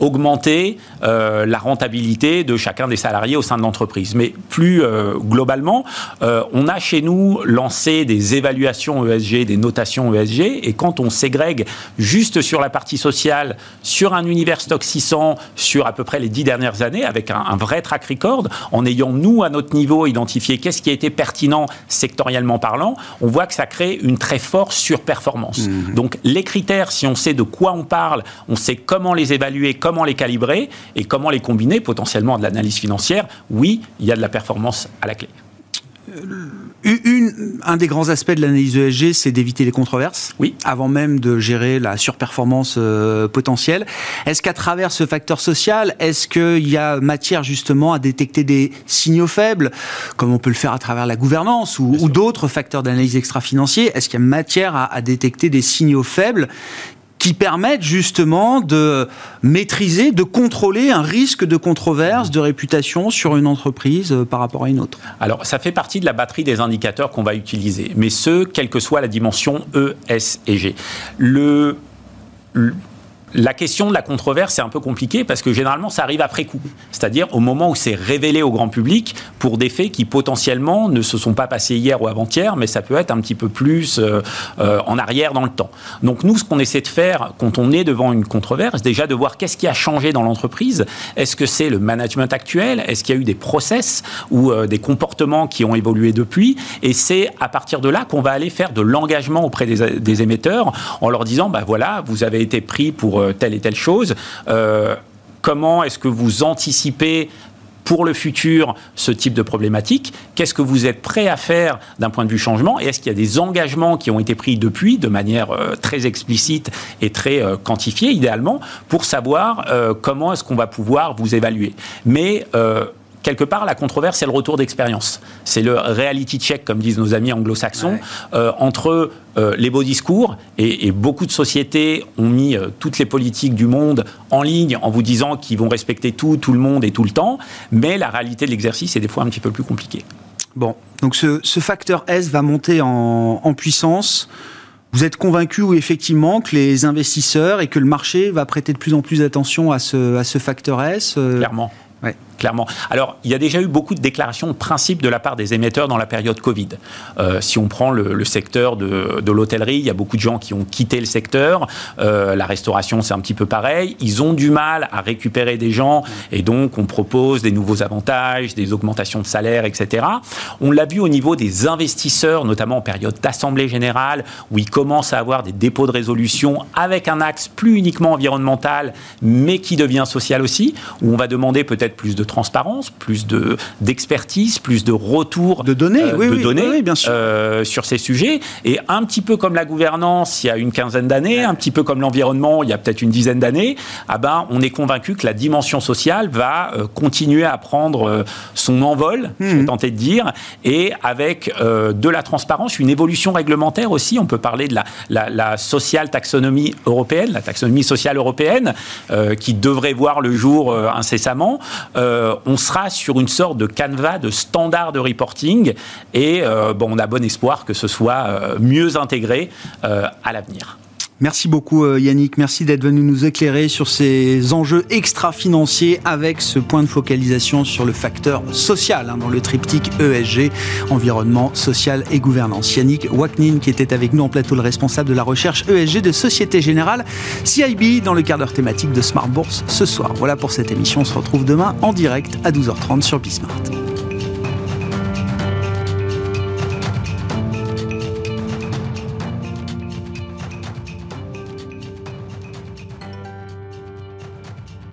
augmenter la rentabilité de chacun des salariés au sein de l'entreprise. Mais plus globalement, on a chez nous lancé des évaluations ESG, des notations ESG, et quand on ségrègue juste sur la partie sociale, sur un univers stock 600, sur peu près les dix dernières années, avec un, un vrai track record, en ayant nous à notre niveau identifié qu'est-ce qui a été pertinent sectoriellement parlant, on voit que ça crée une très forte surperformance. Donc les critères, si on sait de quoi on parle, on sait comment les évaluer, comment les calibrer et comment les combiner potentiellement à de l'analyse financière, oui, il y a de la performance à la clé. Une- un des grands aspects de l'analyse ESG, c'est d'éviter les controverses. Oui. Avant même de gérer la surperformance euh, potentielle. Est-ce qu'à travers ce facteur social, est-ce qu'il y a matière justement à détecter des signaux faibles, comme on peut le faire à travers la gouvernance ou, ou d'autres facteurs d'analyse extra-financiers? Est-ce qu'il y a matière à, à détecter des signaux faibles qui permettent justement de maîtriser, de contrôler un risque de controverse, de réputation sur une entreprise euh, par rapport à une autre Alors, ça fait partie de la batterie des indicateurs qu'on va utiliser, mais ce, quelle que soit la dimension E, S et G. Le, le- la question de la controverse, c'est un peu compliqué parce que généralement, ça arrive après coup. C'est-à-dire au moment où c'est révélé au grand public pour des faits qui potentiellement ne se sont pas passés hier ou avant-hier, mais ça peut être un petit peu plus euh, euh, en arrière dans le temps. Donc nous, ce qu'on essaie de faire quand on est devant une controverse, déjà de voir qu'est-ce qui a changé dans l'entreprise. Est-ce que c'est le management actuel? Est-ce qu'il y a eu des process ou euh, des comportements qui ont évolué depuis? Et c'est à partir de là qu'on va aller faire de l'engagement auprès des, des émetteurs en leur disant, bah voilà, vous avez été pris pour telle et telle chose. Euh, comment est-ce que vous anticipez pour le futur ce type de problématique? Qu'est-ce que vous êtes prêt à faire d'un point de vue changement? Et est-ce qu'il y a des engagements qui ont été pris depuis de manière euh, très explicite et très euh, quantifiée, idéalement, pour savoir euh, comment est-ce qu'on va pouvoir vous évaluer? Mais euh, quelque part, la controverse, c'est le retour d'expérience. C'est le reality check, comme disent nos amis anglo-saxons, Ouais. euh, entre euh, les beaux discours, et, et beaucoup de sociétés ont mis euh, toutes les politiques du monde en ligne en vous disant qu'ils vont respecter tout, tout le monde et tout le temps, mais la réalité de l'exercice est des fois un petit peu plus compliquée. Bon, donc ce, ce facteur S va monter en, en puissance. Vous êtes convaincu ou effectivement que les investisseurs et que le marché va prêter de plus en plus attention à ce, à ce facteur S Clairement. Ouais. Clairement. Alors, il y a déjà eu beaucoup de déclarations de principe de la part des émetteurs dans la période Covid. Euh, si on prend le, secteur de, de l'hôtellerie, il y a beaucoup de gens qui ont quitté le secteur. Euh, la restauration, c'est un petit peu pareil. Ils ont du mal à récupérer des gens et donc on propose des nouveaux avantages, des augmentations de salaire, etc. On l'a vu au niveau des investisseurs, notamment en période d'assemblée générale, où ils commencent à avoir des dépôts de résolution avec un axe plus uniquement environnemental, mais qui devient social aussi, où on va demander peut-être plus de transparence, plus de d'expertise, plus de retour De données, oui, de oui, données oui, bien sûr. euh, sur ces sujets. Et un petit peu comme la gouvernance il y a une quinzaine d'années, un petit peu comme l'environnement il y a peut-être une dizaine d'années, ah ben, on est convaincu que la dimension sociale va euh, continuer à prendre euh, son envol, je Mhm. vais tenter de dire, et avec euh, de la transparence, une évolution réglementaire aussi. On peut parler de la, la, la social taxonomie européenne, la taxonomie sociale européenne, euh, qui devrait voir le jour euh, incessamment. Euh, on sera sur une sorte de canevas de standard de reporting et bon, on a bon espoir que ce soit mieux intégré à l'avenir. Merci beaucoup euh, Yannick, merci d'être venu nous éclairer sur ces enjeux extra-financiers avec ce point de focalisation sur le facteur social hein, dans le triptyque ESG, environnement, social et gouvernance. Yannick Waknin qui était avec nous en plateau, le responsable de la recherche ESG de Société Générale CIB dans le quart d'heure thématique de Smart Bourse ce soir. Voilà pour cette émission, on se retrouve demain en direct à 12h30 sur Bismart.